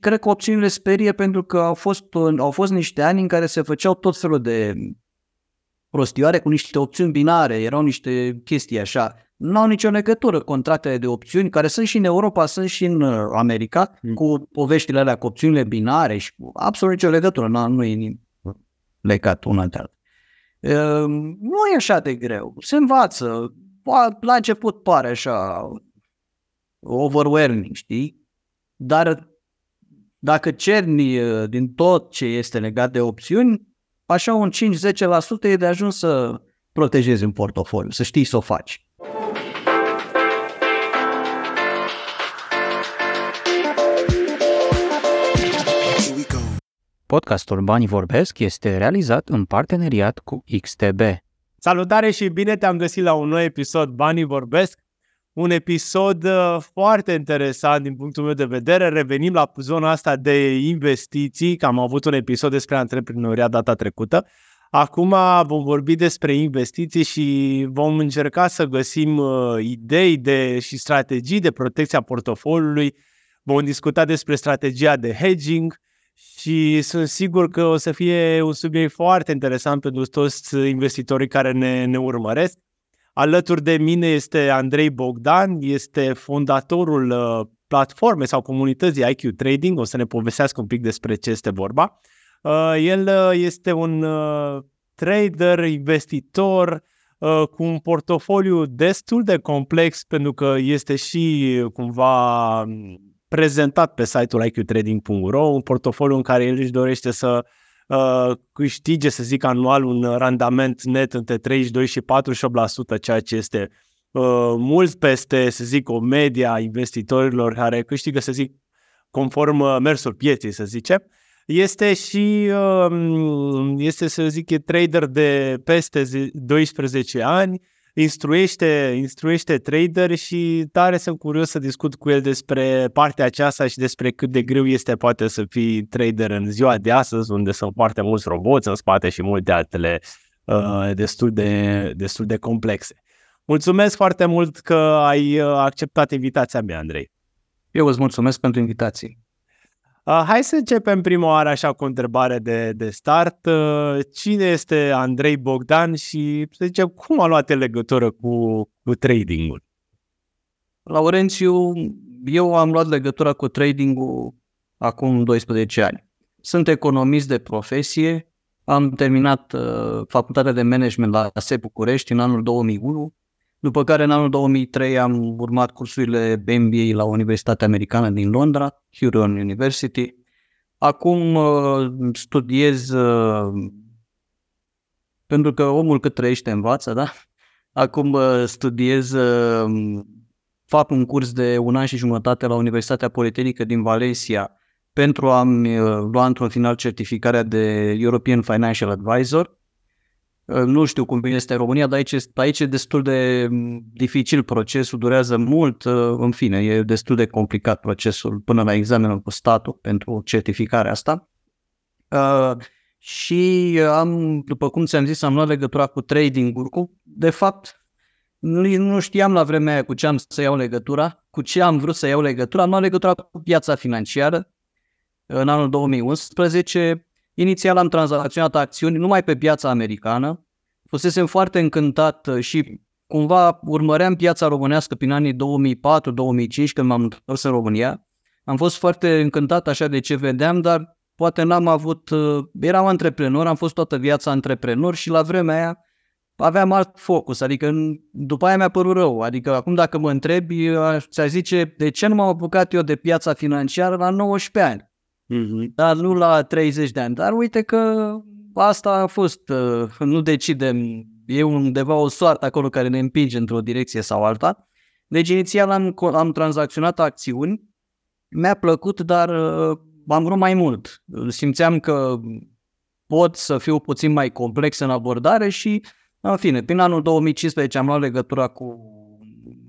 cred că opțiunile sperie pentru că au fost, au fost niște ani în care se făceau tot felul de prostioare cu niște opțiuni binare, erau niște chestii așa. Nu au nicio legătură contractele de opțiuni, care sunt și în Europa, sunt și în uh, America, mm. cu poveștile alea, cu opțiunile binare și cu absolut nicio legătură, nu, nu e legat una de alta. Ehm, nu e așa de greu, se învață, la început pare așa overwhelming, știi? Dar dacă cerni uh, din tot ce este legat de opțiuni, așa un 5-10% e de ajuns să protejezi un portofoliu, să știi să o faci. Podcastul Banii Vorbesc este realizat în parteneriat cu XTB. Salutare și bine te-am găsit la un nou episod Banii Vorbesc un episod uh, foarte interesant din punctul meu de vedere. Revenim la zona asta de investiții, că am avut un episod despre antreprenoriat data trecută. Acum vom vorbi despre investiții și vom încerca să găsim uh, idei de, și strategii de protecție a portofoliului. Vom discuta despre strategia de hedging și sunt sigur că o să fie un subiect foarte interesant pentru toți investitorii care ne, ne urmăresc. Alături de mine este Andrei Bogdan, este fondatorul uh, platformei sau comunității IQ Trading. O să ne povestească un pic despre ce este vorba. Uh, el uh, este un trader, investitor, cu un portofoliu destul de complex pentru că este și cumva prezentat pe site-ul iqtrading.ro, un portofoliu în care el își dorește să uh, câștige, să zic, anual un randament net între 32 și 48%, ceea ce este uh, mult peste, să zic, o media investitorilor care câștigă, să zic, conform uh, mersul pieței, să zicem. Este și, uh, este, să zic, e trader de peste 12 ani, instruiește, instruiește trader și tare sunt curios să discut cu el despre partea aceasta și despre cât de greu este poate să fii trader în ziua de astăzi, unde sunt foarte mulți roboți în spate și multe altele uh, destul, de, destul de complexe. Mulțumesc foarte mult că ai uh, acceptat invitația mea, Andrei. Eu îți mulțumesc pentru invitație. Uh, hai să începem prima oară așa cu o întrebare de, de start. Uh, cine este Andrei Bogdan și, să zicem, cum a luat legătură cu, cu tradingul? Laurențiu, eu am luat legătura cu tradingul acum 12 ani. Sunt economist de profesie, am terminat uh, facultatea de management la ASE București în anul 2001 după care în anul 2003 am urmat cursurile MBA la Universitatea Americană din Londra, Huron University. Acum uh, studiez, uh, pentru că omul cât trăiește învață, da? Acum uh, studiez, fac un curs de un an și jumătate la Universitatea Politehnică din Valencia pentru a-mi lua într-un final certificarea de European Financial Advisor nu știu cum este în România, dar aici, aici e destul de dificil procesul, durează mult, ă, în fine, e destul de complicat procesul până la examenul cu statul pentru certificarea asta. Uh, și am, după cum ți-am zis, am luat legătura cu trading-ul. Cu, de fapt, nu, nu știam la vremea aia cu ce am să iau legătura, cu ce am vrut să iau legătura. Am luat legătura cu piața financiară în anul 2011 Inițial am tranzacționat acțiuni numai pe piața americană, fusesem foarte încântat uh, și cumva urmăream piața românească prin anii 2004-2005 când m-am întors în România. Am fost foarte încântat așa de ce vedeam, dar poate n-am avut, uh, eram antreprenor, am fost toată viața antreprenor și la vremea aia aveam alt focus, adică după aia mi-a părut rău, adică acum dacă mă întrebi, ți-aș zice de ce nu m-am apucat eu de piața financiară la 19 ani mm-hmm. dar nu la 30 de ani. Dar uite că asta a fost, uh, nu decidem, e undeva o soartă acolo care ne împinge într-o direcție sau alta. Deci inițial am, am tranzacționat acțiuni, mi-a plăcut, dar uh, am vrut mai mult. Simțeam că pot să fiu puțin mai complex în abordare și, în fine, prin anul 2015 am luat legătura cu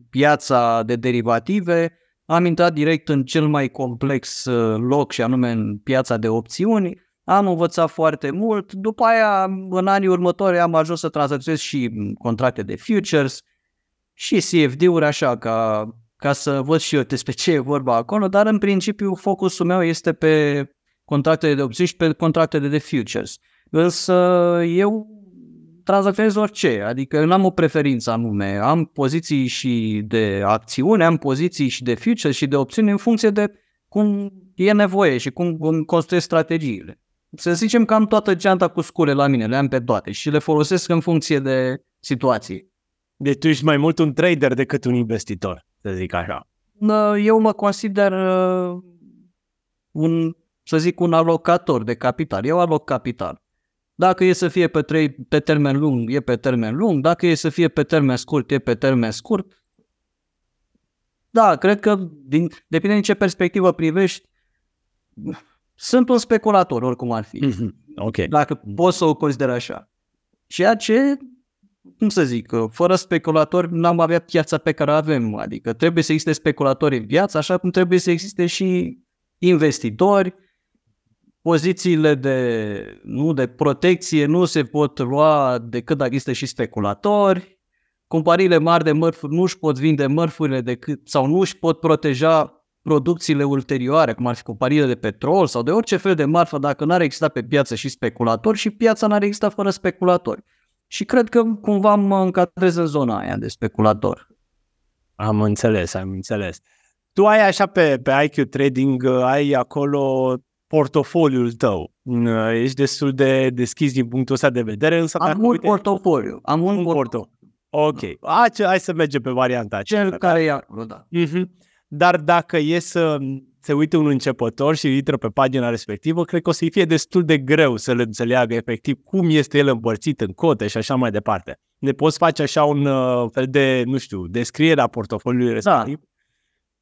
piața de derivative, am intrat direct în cel mai complex uh, loc și anume în piața de opțiuni, am învățat foarte mult, după aia în anii următori am ajuns să tranzacționez și contracte de futures și CFD-uri așa ca, ca să văd și eu despre ce e vorba acolo, dar în principiu focusul meu este pe contractele de opțiuni și pe contractele de futures. Însă eu tranzacționez orice, adică eu nu am o preferință anume, am poziții și de acțiune, am poziții și de futures și de opțiuni în funcție de cum e nevoie și cum construiesc strategiile. Să zicem că am toată geanta cu scule la mine, le am pe toate și le folosesc în funcție de situație. Deci tu ești mai mult un trader decât un investitor, să zic așa. Eu mă consider uh, un, să zic, un alocator de capital. Eu aloc capital. Dacă e să fie pe, trei, pe termen lung, e pe termen lung. Dacă e să fie pe termen scurt, e pe termen scurt. Da, cred că din, depinde din ce perspectivă privești. Sunt un speculator, oricum ar fi. Mm-hmm. Ok. Dacă poți să o consideri așa. Ceea ce, cum să zic, fără speculatori n-am avea piața pe care o avem. Adică trebuie să existe speculatori în viață, așa cum trebuie să existe și investitori, pozițiile de, nu, de protecție nu se pot lua decât dacă există și speculatori, companiile mari de mărfuri nu își pot vinde mărfurile decât, sau nu își pot proteja producțiile ulterioare, cum ar fi companiile de petrol sau de orice fel de marfă, dacă n-ar exista pe piață și speculatori și piața n-ar exista fără speculatori. Și cred că cumva mă încadrez în zona aia de speculator. Am înțeles, am înțeles. Tu ai așa pe, pe IQ Trading, ai acolo portofoliul tău. Ești destul de deschis din punctul ăsta de vedere, însă... Am un uite... portofoliu. Am un, un portofoliu. Ok. Hai, hai să mergem pe varianta aceea. Cel care e acolo, da. Uh-huh. Dar dacă e să se uite un începător și intră pe pagina respectivă, cred că o să-i fie destul de greu să le înțeleagă efectiv cum este el împărțit în cote și așa mai departe. Ne poți face așa un uh, fel de, nu știu, descriere a portofoliului da. respectiv? Da.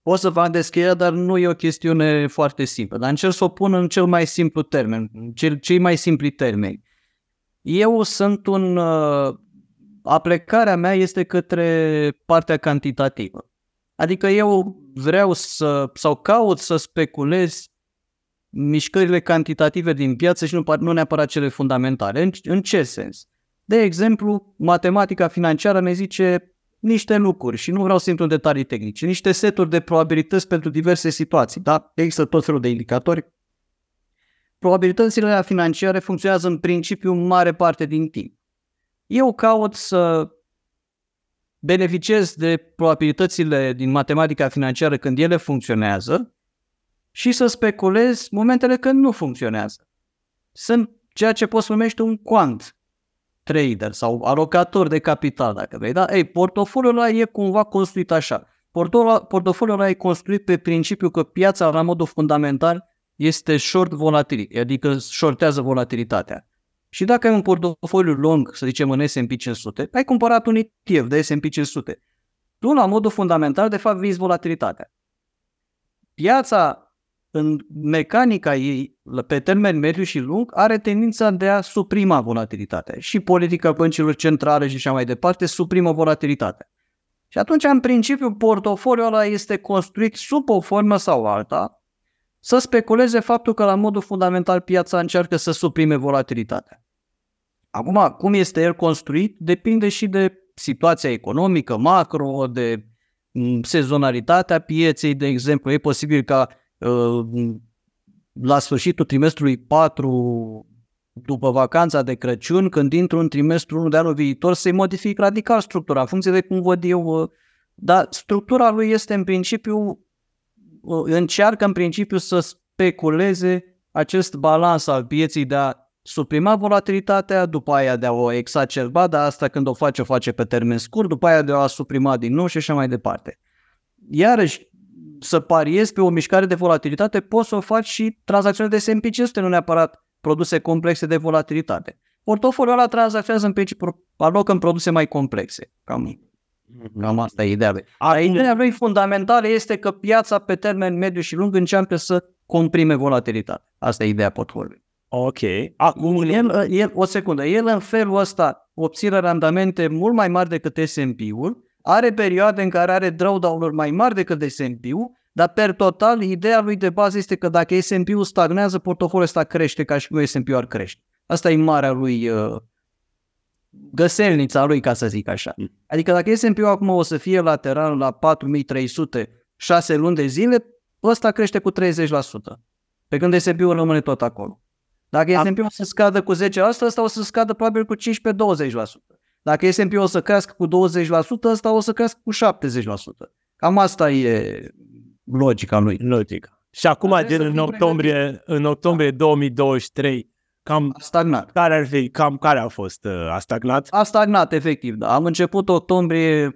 O să fac descrierea, dar nu e o chestiune foarte simplă. Dar încerc să o pun în cel mai simplu termen, cel, cei mai simpli termeni. Eu sunt un... Uh, aplecarea mea este către partea cantitativă. Adică eu vreau să, sau caut să speculez mișcările cantitative din piață și nu, nu neapărat cele fundamentale. În, în ce sens? De exemplu, matematica financiară ne zice niște lucruri și nu vreau să intru în detalii tehnice, niște seturi de probabilități pentru diverse situații. Da? Există tot felul de indicatori. Probabilitățile financiare funcționează în principiu în mare parte din timp. Eu caut să beneficiez de probabilitățile din matematica financiară când ele funcționează și să speculez momentele când nu funcționează. Sunt ceea ce poți numește un quant trader sau alocator de capital, dacă vrei. Da? Ei, portofoliul ăla e cumva construit așa. Portofoliul ăla e construit pe principiu că piața, la modul fundamental, este short volatility, adică shortează volatilitatea. Și dacă ai un portofoliu lung, să zicem în S&P 500, ai cumpărat un ETF de S&P 500. Tu, la modul fundamental, de fapt, vizi volatilitatea. Piața, în mecanica ei, pe termen mediu și lung, are tendința de a suprima volatilitatea. Și politica băncilor centrale și așa mai departe suprimă volatilitatea. Și atunci, în principiu, portofoliul ăla este construit sub o formă sau alta, să speculeze faptul că la modul fundamental piața încearcă să suprime volatilitatea. Acum, cum este el construit, depinde și de situația economică, macro, de mm, sezonalitatea pieței, de exemplu. E posibil ca uh, la sfârșitul trimestrului 4 după vacanța de Crăciun, când intru în trimestrul 1 de anul viitor, să-i modific radical structura, în funcție de cum văd eu. Uh, dar structura lui este în principiu încearcă în principiu să speculeze acest balans al pieții de a suprima volatilitatea, după aia de a o exacerba, dar asta când o face, o face pe termen scurt, după aia de a suprima din nou și așa mai departe. Iarăși, să pariezi pe o mișcare de volatilitate, poți să o faci și tranzacțiune de S&P 500, nu neapărat produse complexe de volatilitate. Portofoliul ăla tranzacționează în principiu, alocă în produse mai complexe. Cam Mhm. Cam asta e ideea lui. A, ideea lui fundamentală este că piața pe termen mediu și lung începe să comprime volatilitatea. Asta e ideea portfoliului. Ok. Acum, el, el, o secundă, el în felul ăsta obține randamente mult mai mari decât S&P-ul, are perioade în care are drawdown-uri mai mari decât S&P-ul, dar per total, ideea lui de bază este că dacă S&P-ul stagnează, portofoliul ăsta crește ca și cum S&P-ul ar crește. Asta e marea lui uh, găselnița lui, ca să zic așa. Mm. Adică dacă S&P-ul acum o să fie lateral la 4300 6 luni de zile, ăsta crește cu 30%. Pe când S&P-ul rămâne tot acolo. Dacă Am- S&P-ul o să scadă cu 10%, ăsta o să scadă probabil cu 15-20%. Dacă S&P o să crească cu 20%, ăsta o să crească cu 70%. Cam asta e logica lui. Logic. Și acum, Dar din trebuie să în fim octombrie, în octombrie 2023, cam A stagnat. care ar fi, cam care a fost? uh, A stagnat? A stagnat, efectiv, da. Am început octombrie,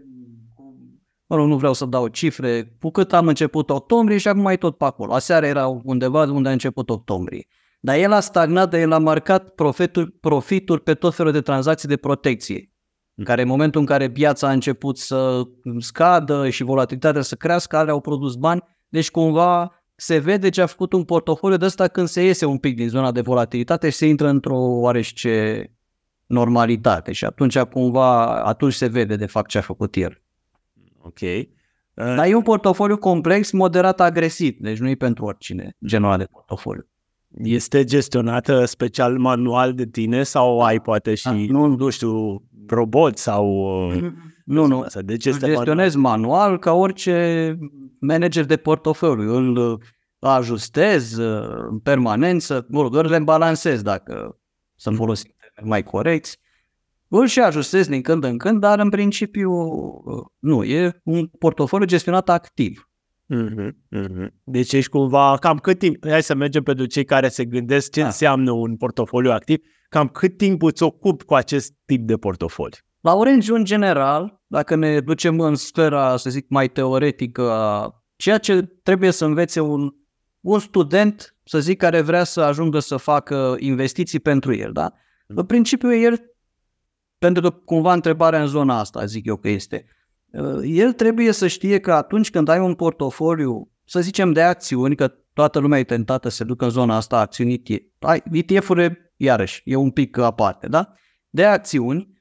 mă rog, nu vreau să dau cifre, cu cât am început octombrie și acum e tot pe acolo. Aseară era undeva unde a început octombrie. Dar el a stagnat, dar el a marcat profituri, profituri pe tot felul de tranzacții de protecție. În care în momentul în care piața a început să scadă și volatilitatea să crească, alea au produs bani, deci cumva se vede ce a făcut un portofoliu de ăsta când se iese un pic din zona de volatilitate și se intră într-o oarește normalitate și atunci cumva, atunci se vede de fapt ce a făcut el. Ok. Uh, Dar e un portofoliu complex, moderat agresiv, deci nu e pentru oricine genul ăla de portofoliu. Este gestionată special manual de tine sau ai poate și, Ah, nu, nu. nu știu, robot sau... uh, Nu, nu, Asta, deci îl este manual. gestionez manual ca orice manager de portofoliu. Îl uh, ajustez uh, în permanență, mă rog, îl rebalansez dacă să folosim termeni mai corecți. Îl și ajustez din când în când, dar în principiu uh, nu, e un portofoliu gestionat activ. Mhm, mhm. Deci ești cumva, cam cât timp, hai să mergem pentru cei care se gândesc ce Da. înseamnă un portofoliu activ, cam cât timp îți ocupi cu acest tip de portofoliu? La Orange, în general, dacă ne ducem în sfera, să zic, mai teoretică a ceea ce trebuie să învețe un, un student, să zic, care vrea să ajungă să facă investiții pentru el, da? În principiu, el, pentru că cumva întrebarea în zona asta, zic eu că este, uh, el trebuie să știe că atunci când ai un portofoliu, să zicem, de acțiuni, că toată lumea e tentată să se ducă în zona asta a acțiuni ETF. Ai- ETF-urile, iarăși, e un pic aparte, da? De acțiuni,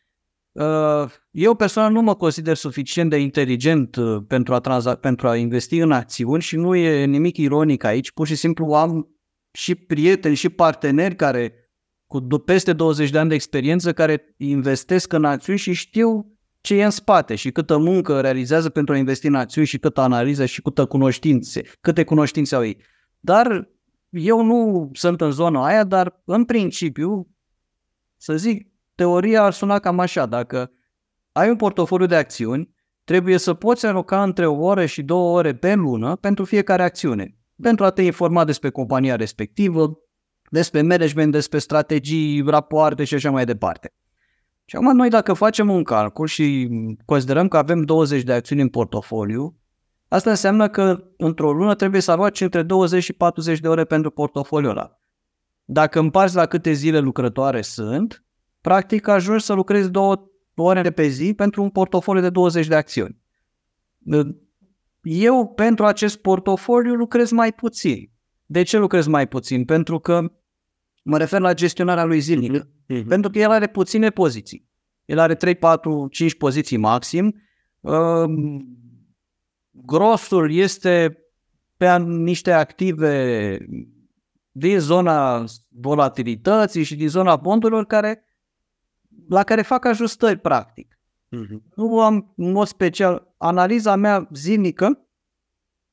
Uh, Eu personal nu mă consider suficient de inteligent uh, pentru a, tranza- pentru a investi în acțiuni și nu e nimic ironic aici, pur și simplu am și prieteni și parteneri care cu do- peste 20 de ani de experiență care investesc în acțiuni și știu ce e în spate și câtă muncă realizează pentru a investi în acțiuni și câtă analiză și câtă cunoștințe, câte cunoștințe au ei. Dar eu nu sunt în zona aia, dar în principiu, să zic, teoria ar suna cam așa, dacă ai un portofoliu de acțiuni, trebuie să poți aloca între o oră și două ore pe lună pentru fiecare acțiune, pentru a te informa despre compania respectivă, despre management, despre strategii, rapoarte și așa mai departe. Și acum noi dacă facem un calcul și considerăm că avem 20 de acțiuni în portofoliu, asta înseamnă că într-o lună trebuie să aloci între 20 și 40 de ore pentru portofoliul ăla. Dacă împarți la câte zile lucrătoare sunt, practic ajungi să lucrezi două ore pe zi pentru un portofoliu de 20 de acțiuni. Eu pentru acest portofoliu lucrez mai puțin. De ce lucrez mai puțin? Pentru că mă refer la gestionarea lui zilnică. Mhm. Pentru că el are puține poziții. El are 3, 4, 5 poziții maxim. Um, Grosul este pe an- niște active din zona volatilității și din zona bondurilor care, la care fac ajustări practic. Mhm. Nu am în mod special. Analiza mea zilnică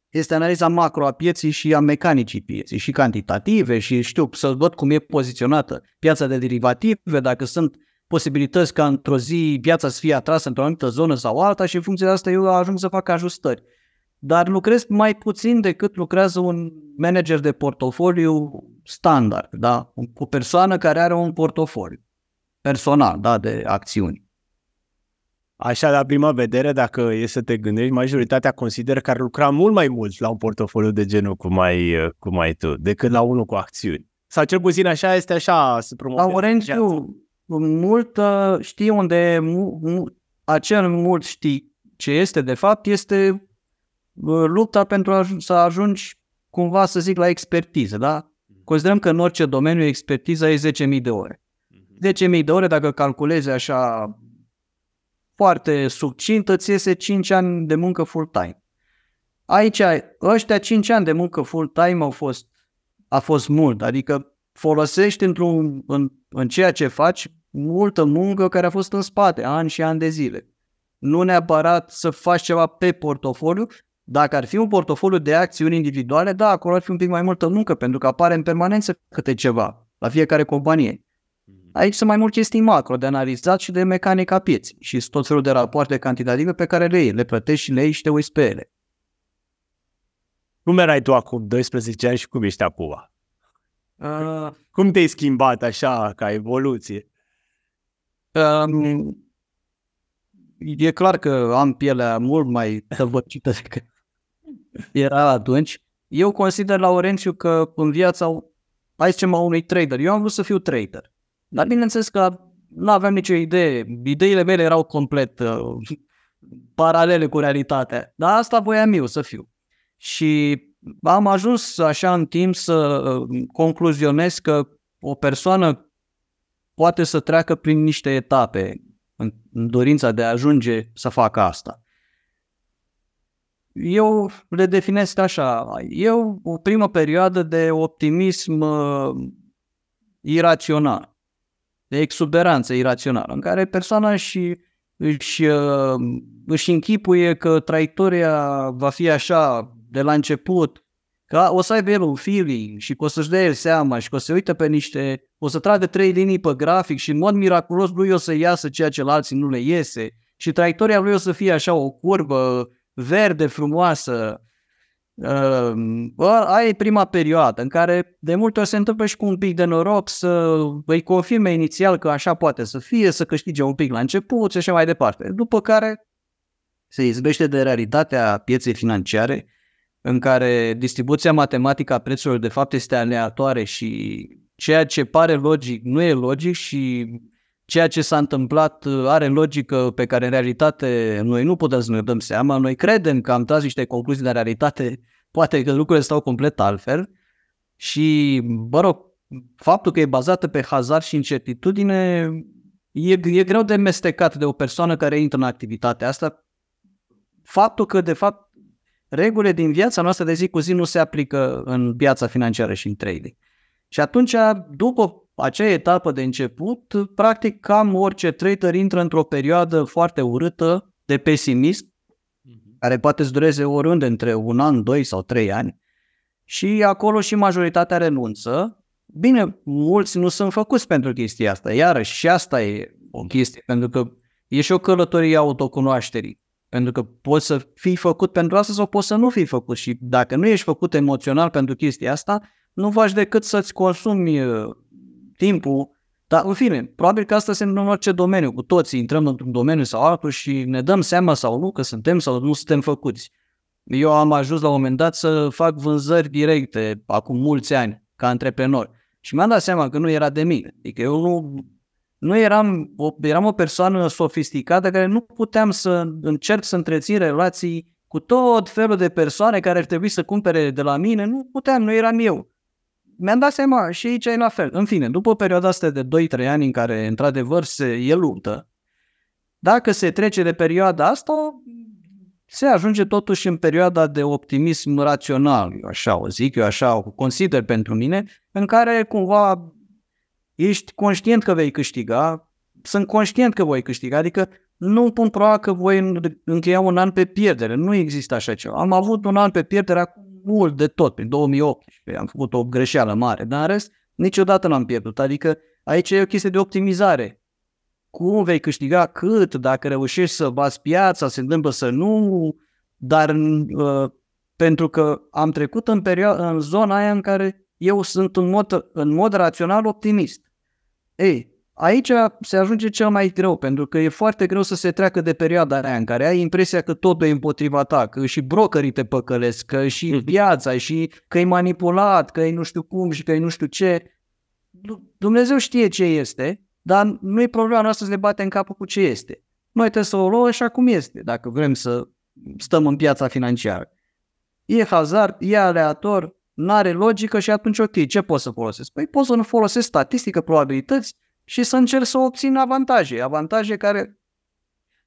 este analiza macro a pieții și a mecanicii pieții și cantitative și știu să văd cum e poziționată piața de derivative, dacă sunt posibilități ca într-o zi piața să fie atrasă într-o anumită zonă sau alta și în funcție de asta eu ajung să fac ajustări. Dar lucrez mai puțin decât lucrează un manager de portofoliu standard, da? o persoană care are un portofoliu personal da? de acțiuni. Așa, la prima vedere, dacă e să te gândești, majoritatea consideră că ar lucra mult mai mult la un portofoliu de genul cum ai, uh, cum ai tu, decât la unul cu acțiuni. Sau cel puțin așa este așa să La promovezi. Orange mult uh, știi unde mu, mu, acel mult știi ce este de fapt, este uh, lupta pentru a, aj- să ajungi cumva să zic la expertiză, da? Considerăm că în orice domeniu expertiza e 10.000 de ore. 10.000 de ore, dacă calculezi așa foarte succint, îți iese 5 ani de muncă full-time. Aici, ăștia 5 ani de muncă full-time au fost, a fost mult, adică folosești într-un, în, în ceea ce faci multă muncă care a fost în spate, ani și ani de zile. Nu neapărat să faci ceva pe portofoliu, dacă ar fi un portofoliu de acțiuni individuale, da, acolo ar fi un pic mai multă muncă, pentru că apare în permanență câte ceva la fiecare companie. Aici sunt mai mult chestii macro de analizat și de mecanica pieții și tot felul de rapoarte cantitative pe care le iei, le plătești și le iei și te uiți pe ele. Cum erai tu acum 12 ani și cum ești acum? Uh, cum te-ai schimbat așa ca evoluție? Uh, e clar că am pielea mult mai tăvăcită decât era atunci. Eu consider, Laurențiu, că în viața, hai să unui trader, eu am vrut să fiu trader. Dar bineînțeles că nu aveam nicio idee. Ideile mele erau complet uh, paralele cu realitatea. Dar asta voiam eu să fiu. Și am ajuns așa în timp să uh, concluzionez că o persoană poate să treacă prin niște etape în, în dorința de a ajunge să facă asta. Eu le definesc așa. Eu o primă perioadă de optimism uh, irațional de exuberanță irațională, în care persoana și își, uh, își închipuie că traiectoria va fi așa de la început, că o să aibă el un feeling și că o să-și dea el seama și că o să uite pe niște, o să tragă trei linii pe grafic și în mod miraculos lui o să iasă ceea ce la alții nu le iese și traiectoria lui o să fie așa o curbă verde frumoasă, Uh, aia e prima perioadă în care de multe ori se întâmplă și cu un pic de noroc să îi confirme inițial că așa poate să fie, să câștige un pic la început și așa mai departe. După care se izbește de realitatea pieței financiare în care distribuția matematică a prețurilor de fapt este aleatoare și ceea ce pare logic nu e logic și ceea ce s-a întâmplat are logică pe care în realitate noi nu putem să ne dăm seama. Noi credem că am tras niște concluzii, dar în realitate poate că lucrurile stau complet altfel și, mă rog, faptul că e bazată pe hazard și incertitudine e, e greu de mestecat de o persoană care intră în activitatea asta. Faptul că, de fapt, regulile din viața noastră de zi cu zi nu se aplică în piața financiară și în trading. Și atunci, după acea etapă de început, practic cam orice trader intră într-o perioadă foarte urâtă de pesimism, mhm. care poate să dureze oriunde între un an, doi sau trei ani, și acolo și majoritatea renunță. Bine, mulți nu sunt făcuți pentru chestia asta, iarăși și asta e o chestie, pentru că e și o călătorie a autocunoașterii. Pentru că poți să fii făcut pentru asta sau poți să nu fii făcut și dacă nu ești făcut emoțional pentru chestia asta, nu faci decât să-ți consumi uh, timpul, dar în fine, probabil că asta se întâmplă în orice domeniu, cu toții intrăm într-un domeniu sau altul și ne dăm seama sau nu că suntem sau nu suntem făcuți. Eu am ajuns la un moment dat să fac vânzări directe, acum mulți ani, ca antreprenor. Și mi-am dat seama că nu era de mine. Adică eu nu, nu eram, o, eram o persoană sofisticată care nu puteam să încerc să întrețin relații cu tot felul de persoane care ar trebui să cumpere de la mine. Nu puteam, nu eram eu mi-am dat seama și aici e la fel. În fine, după perioada asta de 2-3 ani în care într-adevăr se e luptă, dacă se trece de perioada asta, se ajunge totuși în perioada de optimism rațional, eu așa o zic, eu așa o consider pentru mine, în care cumva ești conștient că vei câștiga, sunt conștient că voi câștiga, adică nu pun proba că voi încheia un an pe pierdere, nu există așa ceva. Am avut un an pe pierdere acum mult de tot, prin 2018 am făcut o greșeală mare, dar în rest niciodată n-am pierdut, adică aici e o chestie de optimizare. Cum vei câștiga, cât, dacă reușești să bați piața, se întâmplă să nu, dar uh, pentru că am trecut în, perioada, în zona aia în care eu sunt în mod, în mod rațional optimist. Ei, Aici se ajunge cel mai greu, pentru că e foarte greu să se treacă de perioada aia în care ai impresia că totul e împotriva ta, că și brokerii te păcălesc, că și mhm. viața, și că e manipulat, că e nu știu cum și că e nu știu ce. Dumnezeu știe ce este, dar nu e problema noastră să ne bate în capul cu ce este. Noi trebuie să o luăm așa cum este, dacă vrem să stăm în piața financiară. E hazard, e aleator, nu are logică și atunci ok, ce pot să folosesc? Păi pot să nu folosesc statistică, probabilități, și să încerc să obțin avantaje, avantaje care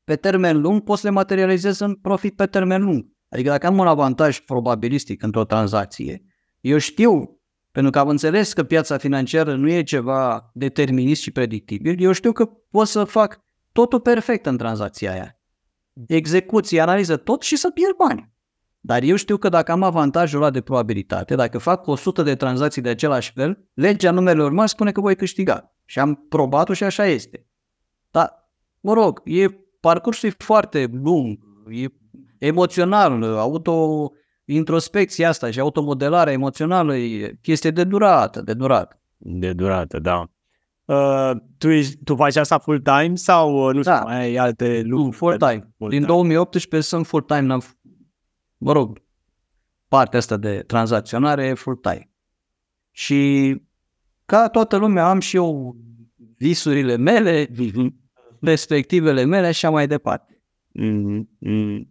pe termen lung pot să le materializez în profit pe termen lung. Adică dacă am un avantaj probabilistic într-o tranzacție, eu știu pentru că am înțeles că piața financiară nu e ceva determinist și predictibil, eu știu că pot să fac totul perfect în tranzacția aia. Execuție, analiză, tot și să pierd bani. Dar eu știu că dacă am avantajul ăla de probabilitate, dacă fac 100 de tranzacții de același fel, legea numerelor mari spune că voi câștiga. Și am probat-o și așa este. Dar, mă rog, e, parcursul e foarte lung, e emoțional, auto introspecția asta și automodelarea emoțională e chestie de durată, de durată. De durată, da. Uh, tu, ești, tu faci asta full-time sau uh, nu Da. știu, mai ai alte lucruri? Full-time. Full-time. Din 2018 sunt full-time, n-am, mă rog, partea asta de tranzacționare e full-time. Și ca toată lumea am și eu visurile mele, perspectivele mele și așa mai departe. Mm, mm.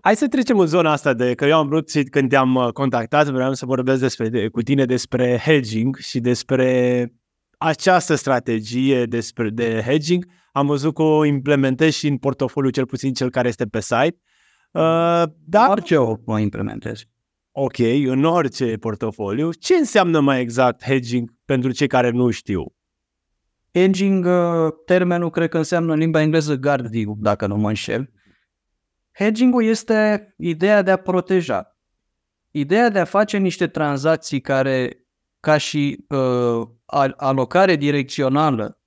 Hai să trecem în zona asta de că eu am vrut și când te-am uh, contactat, vreau să vorbesc despre, de, cu tine despre hedging și despre această strategie despre de hedging. Am văzut că o implementezi și în portofoliu, cel puțin cel care este pe site. Uh, da, Orice o, o implementez. Ok, în orice portofoliu. Ce înseamnă mai exact hedging pentru cei care nu știu? Hedging, uh, termenul cred că înseamnă în limba engleză guard view, dacă nu mă înșel. Hedging-ul este ideea de a proteja. Ideea de a face niște tranzacții care, ca și uh, al- alocare direcțională,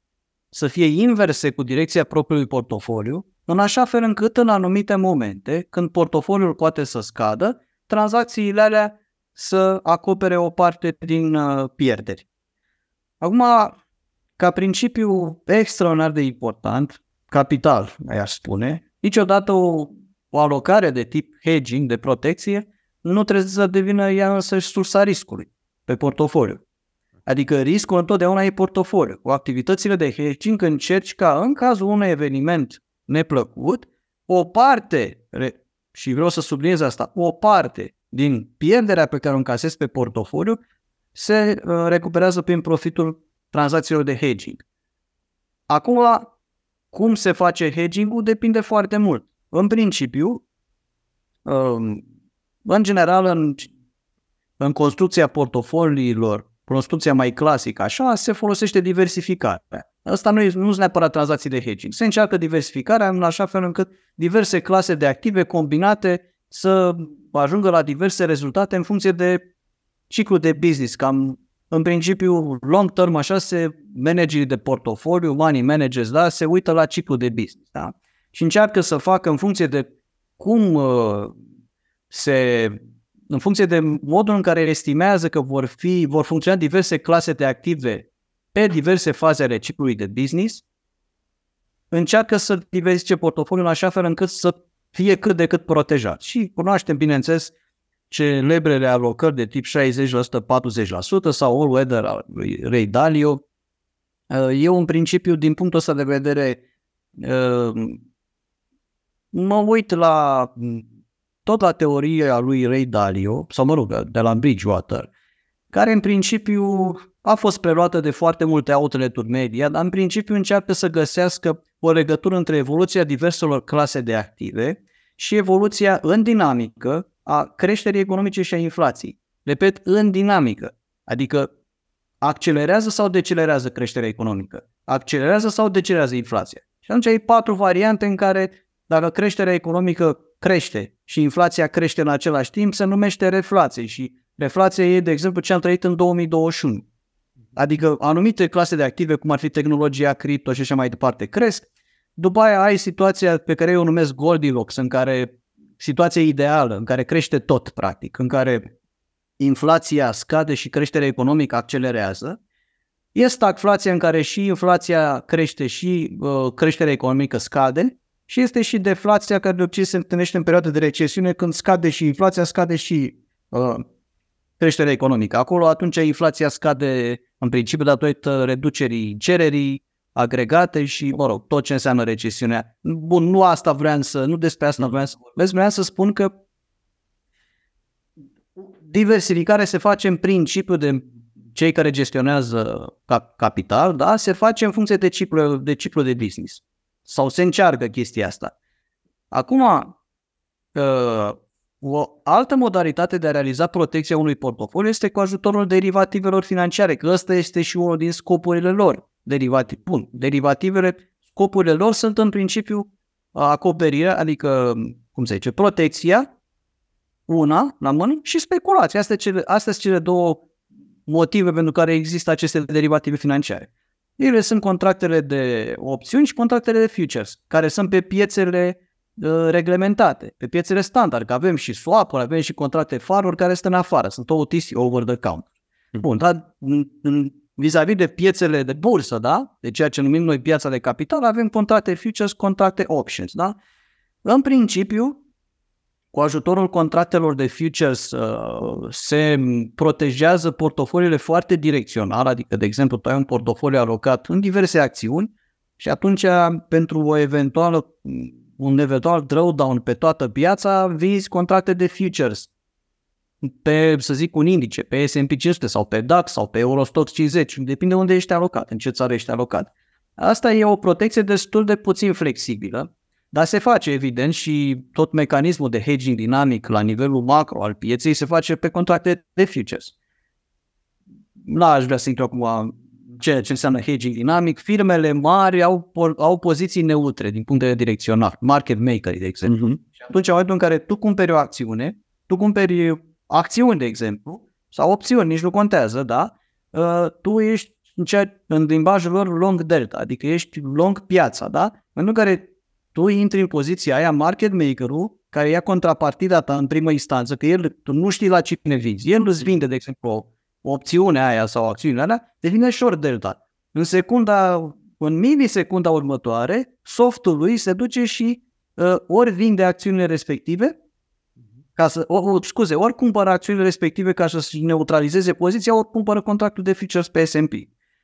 să fie inverse cu direcția propriului portofoliu, în așa fel încât în anumite momente, când portofoliul poate să scadă, tranzacțiile alea să acopere o parte din uh, pierderi. Acum, ca principiu extraordinar de important, capital, aș spune, niciodată o, o alocare de tip hedging, de protecție, nu trebuie să devină ea însăși sursa riscului pe portofoliu. Adică riscul întotdeauna e portofoliu. Cu activitățile de hedging încerci ca în cazul unui eveniment neplăcut, o parte, re- și vreau să subliniez asta, o parte din pierderea pe care o încasezi pe portofoliu se uh, recuperează prin profitul tranzacțiilor de hedging. Acum, cum se face hedging-ul depinde foarte mult. În principiu, um, în general, în, în construcția portofoliilor, construcția mai clasică, așa, se folosește diversificarea. Asta nu, e, nu sunt neapărat tranzacții de hedging. Se încearcă diversificarea în așa fel încât diverse clase de active combinate să ajungă la diverse rezultate în funcție de ciclu de business. Cam în principiu, long term, așa se managerii de portofoliu, money managers, da, se uită la ciclu de business. Da? Și încearcă să facă în funcție de cum uh, se în funcție de modul în care estimează că vor fi vor funcționa diverse clase de active pe diverse faze ale ciclului de business, încearcă să diversifice portofoliul în așa fel încât să fie cât de cât protejat. Și cunoaștem, bineînțeles, celebrele alocări de tip 60%, 40% sau all weather al lui Ray Dalio. Eu, în principiu, din punctul ăsta de vedere, mă uit la tot la teoria lui Ray Dalio, sau mă rog, de la Bridgewater, care în principiu a fost preluată de foarte multe outlet-uri media, dar în principiu încearcă să găsească o legătură între evoluția diverselor clase de active și evoluția în dinamică a creșterii economice și a inflației. Repet, în dinamică, adică accelerează sau decelerează creșterea economică, accelerează sau decelerează inflația. Și atunci ai patru variante în care dacă creșterea economică crește și inflația crește în același timp, se numește reflație și reflația e, de exemplu, ce am trăit în 2021. Adică anumite clase de active, cum ar fi tehnologia, cripto și așa mai departe, cresc. După aia ai situația pe care eu o numesc Goldilocks, în care situația ideală, în care crește tot, practic, în care inflația scade și creșterea economică accelerează. E stagflația în care și inflația crește și uh, creșterea economică scade și este și deflația care de obicei se întâlnește în perioada de recesiune când scade și inflația, scade și uh, creșterea economică. Acolo atunci inflația scade în principiu datorită reducerii cererii agregate și, mă rog, tot ce înseamnă recesiunea. Bun, nu asta vreau să, nu despre asta vreau să vorbesc, vreau să spun că diversificarea se face în principiu de cei care gestionează capital, da, se face în funcție de ciclu de, ciclu de business. Sau se încearcă chestia asta. Acum, O altă modalitate de a realiza protecția unui portofoliu este cu ajutorul derivativelor financiare, că ăsta este și unul din scopurile lor. Derivativ, bun, derivativele, scopurile lor sunt în principiu acoperirea, adică, cum se zice, protecția, una la mână, și speculația. Astea, cele, astea sunt cele două motive pentru care există aceste derivative financiare. Ele sunt contractele de opțiuni și contractele de futures, care sunt pe piețele uh, reglementate, pe piețele standard, că avem și swap avem și contracte faruri care sunt în afară, sunt OTC, over the counter. Mhm. Bun, dar vis-a-vis de piețele de bursă, da? De ceea ce numim noi piața de capital, avem contracte futures, contracte options, da? În principiu, cu ajutorul contractelor de futures uh, se protejează portofoliile foarte direcțional, adică, de exemplu, tu ai un portofoliu alocat în diverse acțiuni și atunci, pentru o eventuală, un eventual drawdown pe toată piața, vizi contracte de futures pe, să zic, un indice, pe S&P 500 sau pe DAX sau pe Eurostox 50, depinde unde ești alocat, în ce țară ești alocat. Asta e o protecție destul de puțin flexibilă, dar se face, evident, și tot mecanismul de hedging dinamic la nivelul macro al pieței se face pe contracte de futures. Nu aș vrea să intru acum ce, ce înseamnă hedging dinamic. Firmele mari au, au poziții neutre din punct de vedere direcțional, market maker, de exemplu. Uh-huh. Și atunci, în momentul în care tu cumperi o acțiune, tu cumperi acțiuni, de exemplu, sau opțiuni, nici nu contează, da? Uh, tu ești în, ce, în limbajul lor long delta, adică ești long piața, da? În momentul în care tu intri în poziția aia, market maker-ul, care ia contrapartida ta în primă instanță, că el, tu nu știi la cine vinzi, el îți vinde, de exemplu, o opțiune aia sau acțiunea alea, devine short delta. În secunda, în milisecunda următoare, softul lui se duce și uh, ori vinde acțiunile respective, ca să, o, scuze, ori cumpără acțiunile respective ca să-și neutralizeze poziția, ori cumpără contractul de futures pe S&P.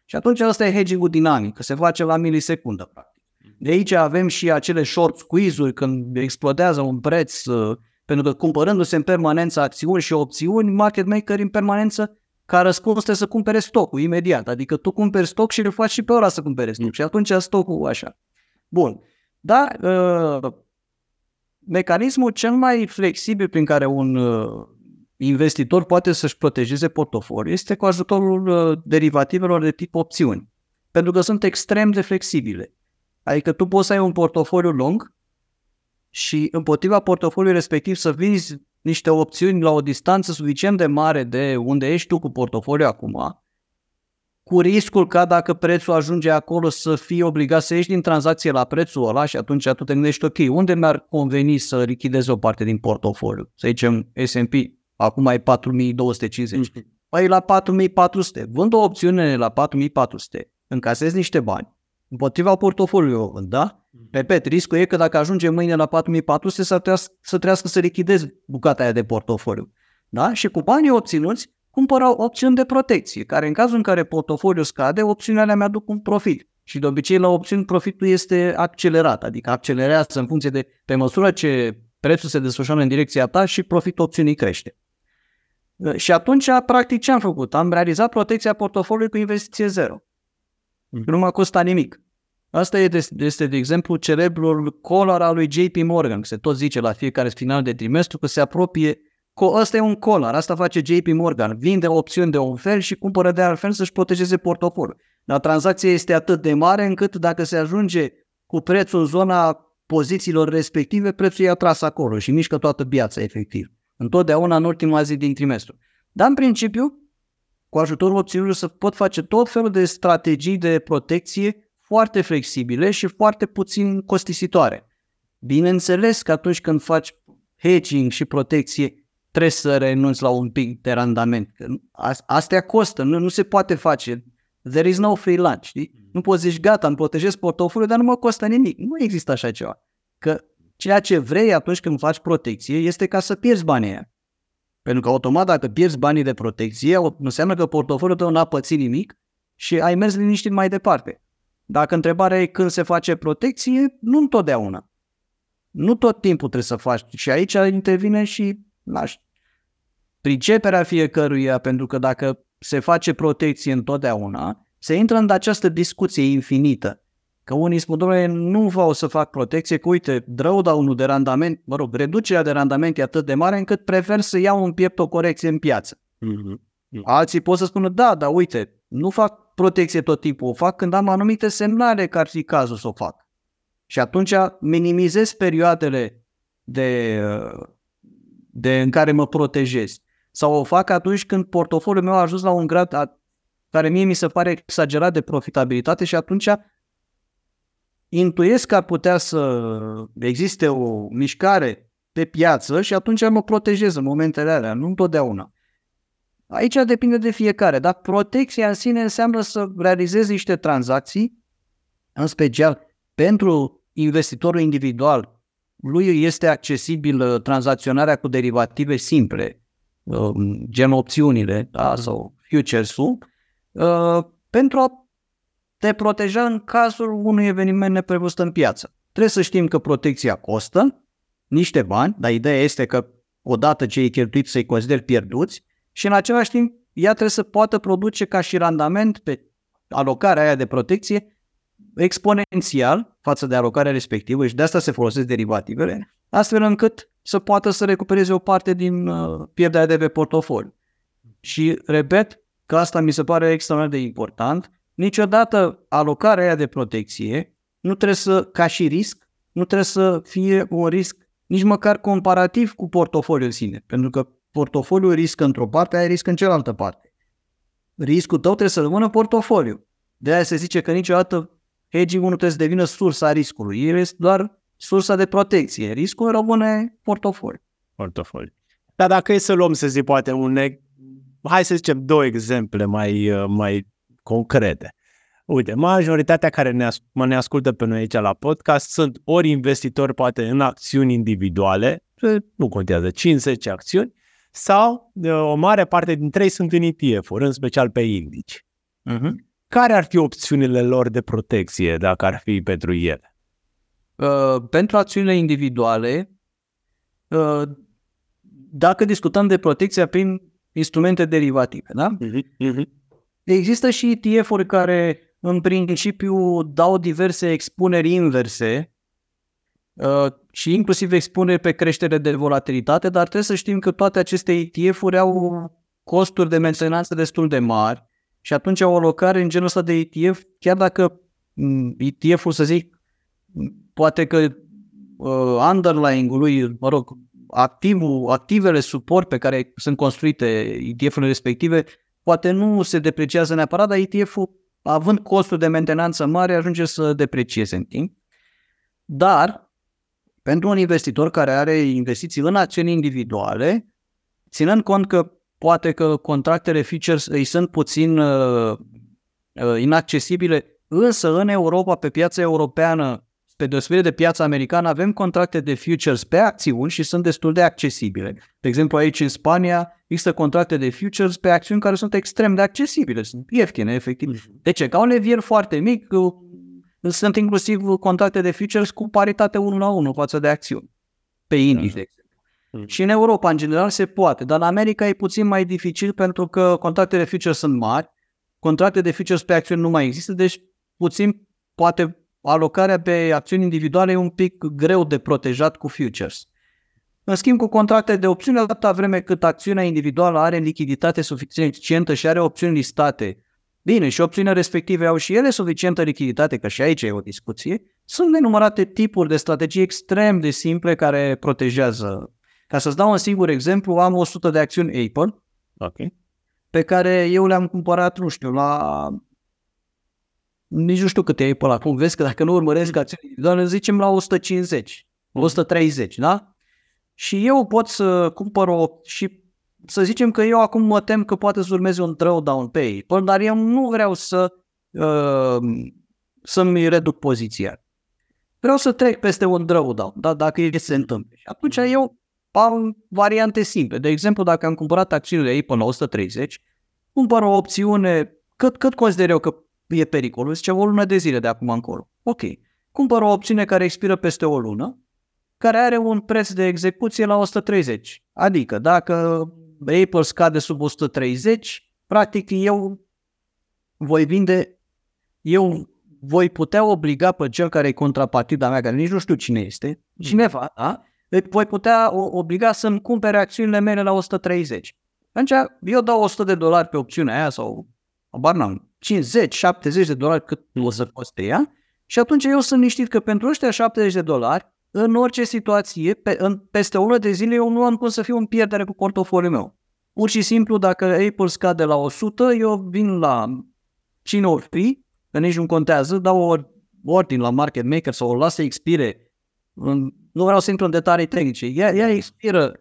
Și atunci asta e hedging-ul dinamic, că se face la milisecundă, practic. De aici avem și acele short squeeze-uri când explodează un preț, uh, pentru că cumpărându-se în permanență acțiuni și opțiuni, market maker în permanență ca răspuns trebuie să cumpere stocul imediat. Adică tu cumperi stoc și le faci și pe ăla să cumpere stoc. Mm. Și atunci stocul așa. Bun. Dar uh, mecanismul cel mai flexibil prin care un uh, investitor poate să-și protejeze portofoliul este cu ajutorul uh, derivativelor de tip opțiuni. Pentru că sunt extrem de flexibile. Adică tu poți să ai un portofoliu lung și împotriva portofoliului respectiv să vinzi niște opțiuni la o distanță suficient de mare de unde ești tu cu portofoliu acum, cu riscul ca dacă prețul ajunge acolo să fii obligat să ieși din tranzacție la prețul ăla și atunci tu te gândești, ok, unde mi-ar conveni să lichidez o parte din portofoliu? Să zicem S&P, acum ai 4250. Mm-hmm. Păi la 4400, vând o opțiune la 4400, încasezi niște bani, împotriva portofoliului, da? Mhm. Repet, riscul e că dacă ajunge mâine la 4400 să trească, să trească să lichidezi bucata aia de portofoliu. Da? Și cu banii obținuți, cumpărau opțiuni de protecție, care în cazul în care portofoliul scade, opțiunile alea mi-aduc un profit. Și de obicei la opțiuni profitul este accelerat, adică accelerează în funcție de, pe măsură ce prețul se desfășoară în direcția ta și profitul opțiunii crește. Și atunci, practic, ce am făcut? Am realizat protecția portofoliului cu investiție zero. Mm. Nu m-a costat nimic. Asta este, de exemplu, celebrul collar al lui JP Morgan. Se tot zice la fiecare final de trimestru că se apropie Asta e un collar, asta face JP Morgan. Vinde opțiuni de un fel și cumpără de altfel să-și protejeze portofoliul. Dar tranzacția este atât de mare încât dacă se ajunge cu prețul în zona pozițiilor respective, prețul e atras acolo și mișcă toată piața efectiv. Întotdeauna în ultima zi din trimestru. Dar în principiu, cu ajutorul opțiunilor să pot face tot felul de strategii de protecție foarte flexibile și foarte puțin costisitoare. Bineînțeles că atunci când faci hedging și protecție, trebuie să renunți la un pic de randament. Astea costă, nu, nu se poate face. There is no free lunch, știi? Nu poți zici, gata, îmi protejez portofoliul, dar nu mă costă nimic. Nu există așa ceva. Că ceea ce vrei atunci când faci protecție este ca să pierzi banii aia. Pentru că automat dacă pierzi banii de protecție, înseamnă că portofoliul tău n-a pățit nimic și ai mers liniștit mai departe. Dacă întrebarea e când se face protecție, nu întotdeauna. Nu tot timpul trebuie să faci. Și aici intervine și na, priceperea fiecăruia, pentru că dacă se face protecție întotdeauna, se intră în această discuție infinită. Că unii spun, domnule, nu vreau să fac protecție, că uite, drawdown-ul de randament, mă rog, reducerea de randament e atât de mare încât prefer să iau în piept o corecție în piață. Mm-hmm. Alții pot să spună, da, dar uite, nu fac protecție tot timpul, o fac când am anumite semnale că ar fi cazul să o fac. Și atunci minimizez perioadele de, de în care mă protejez. Sau o fac atunci când portofoliul meu a ajuns la un grad a, care mie mi se pare exagerat de profitabilitate și atunci intuiesc că ar putea să existe o mișcare pe piață și atunci mă protejez în momentele alea, nu întotdeauna. Aici depinde de fiecare, dar protecția în sine înseamnă să realizezi niște tranzacții, în special pentru investitorul individual, lui este accesibil uh, tranzacționarea cu derivative simple, uh, gen opțiunile da, mhm. sau futures-ul, uh, pentru a te proteja în cazul unui eveniment neprevăzut în piață. Trebuie să știm că protecția costă niște bani, dar ideea este că odată ce ai cheltuit să-i consideri pierduți și în același timp ea trebuie să poată produce ca și randament pe alocarea aia de protecție exponențial față de alocarea respectivă și de asta se folosesc derivativele, astfel încât să poată să recupereze o parte din uh, pierderea de pe portofoliu. Și repet că asta mi se pare extraordinar de important, niciodată alocarea aia de protecție nu trebuie să, ca și risc, nu trebuie să fie un risc nici măcar comparativ cu portofoliul în sine, pentru că portofoliul riscă într-o parte, ai risc în cealaltă parte. Riscul tău trebuie să rămână portofoliu. De aia se zice că niciodată hedging-ul nu trebuie să devină sursa riscului, el este doar sursa de protecție. Riscul rămâne portofoliu. Portofoliu. Dar dacă e să luăm, să zic, poate un, hai să zicem, două exemple mai, uh, mai concrete. Uite, majoritatea care ne, as- ne ascultă pe noi aici la podcast sunt ori investitori poate în acțiuni individuale, nu contează 50 acțiuni, sau uh, o mare parte dintre ei sunt în ETF-uri, în special pe indici. Uh-huh care ar fi opțiunile lor de protecție dacă ar fi pentru ele? Uh, pentru acțiunile individuale, uh, dacă discutăm de protecția prin instrumente derivative, da? Uh-huh, uh-huh. Există și ETF-uri care în principiu dau diverse expuneri inverse uh, și inclusiv expuneri pe creștere de volatilitate, dar trebuie să știm că toate aceste ETF-uri au costuri de menționanță destul de mari și atunci o alocare în genul ăsta de ETF, chiar dacă mm, ETF-ul, să zic, poate că uh, underlying-ul lui, mă rog, activul, activele suport pe care sunt construite ETF-urile respective, poate nu se depreciază neapărat, dar ETF-ul, având costuri de mentenanță mare, ajunge să deprecieze în timp. Dar, pentru un investitor care are investiții în acțiuni individuale, ținând cont că poate că contractele futures îi sunt puțin uh, uh, inaccesibile, însă în Europa, pe piața europeană, pe deosebire de piața americană, avem contracte de futures pe acțiuni și sunt destul de accesibile. De exemplu, aici în Spania există contracte de futures pe acțiuni care sunt extrem de accesibile, sunt ieftine, efectiv. Mhm. De ce? Ca un levier foarte mic, uh, sunt inclusiv contracte de futures cu paritate 1 la 1 față de acțiuni, pe indice, de exemplu. Mm. Și în Europa, în general, se poate, dar în America e puțin mai dificil pentru că contractele futures sunt mari, contracte de futures pe acțiuni nu mai există, deci puțin poate alocarea pe acțiuni individuale e un pic greu de protejat cu futures. În schimb, cu contracte de opțiune, atâta vreme cât acțiunea individuală are lichiditate suficientă și are opțiuni listate, bine, și opțiunile respective au și ele suficientă lichiditate, că și aici e o discuție, sunt nenumărate tipuri de strategii extrem de simple care protejează ca să-ți dau un singur exemplu, am 100 de acțiuni Apple okay. pe care eu le-am cumpărat, nu știu, la... Nici nu știu câte e Apple acum. Vezi că dacă nu urmăresc acțiuni doar zicem la 150, 130, da? Și eu pot să cumpăr o... și să zicem că eu acum mă tem că poate să urmeze un drawdown pe Apple, dar eu nu vreau să uh, să-mi reduc poziția. Vreau să trec peste un drawdown, da? dacă e se întâmplă. Și atunci eu am variante simple. De exemplu, dacă am cumpărat acțiunile ei până la 130, cumpăr o opțiune, cât, cât consider eu că e pericolul, zice o lună de zile de acum încolo. Ok. Cumpăr o opțiune care expiră peste o lună, care are un preț de execuție la 130. Adică dacă Apple scade sub 130, practic eu voi vinde, eu voi putea obliga pe cel care e contrapartida mea, care nici nu știu cine este, cineva, da? Îi voi putea obliga să-mi cumpere acțiunile mele la 130. Atunci eu dau 100 de dolari pe opțiunea aia sau, abar n-am, 50, 70 de dolari cât o să coste ea și atunci eu sunt niștit că pentru ăștia 70 de dolari, în orice situație, pe, în, peste o lună de zile, eu nu am cum să fiu în pierdere cu portofoliul meu. Pur și simplu, dacă Apple scade la 100, eu vin la cine or fi, că nici nu contează, dau o ordine la market maker sau o las să expire. Nu vreau să intru în detalii tehnice. Ea, ea expiră.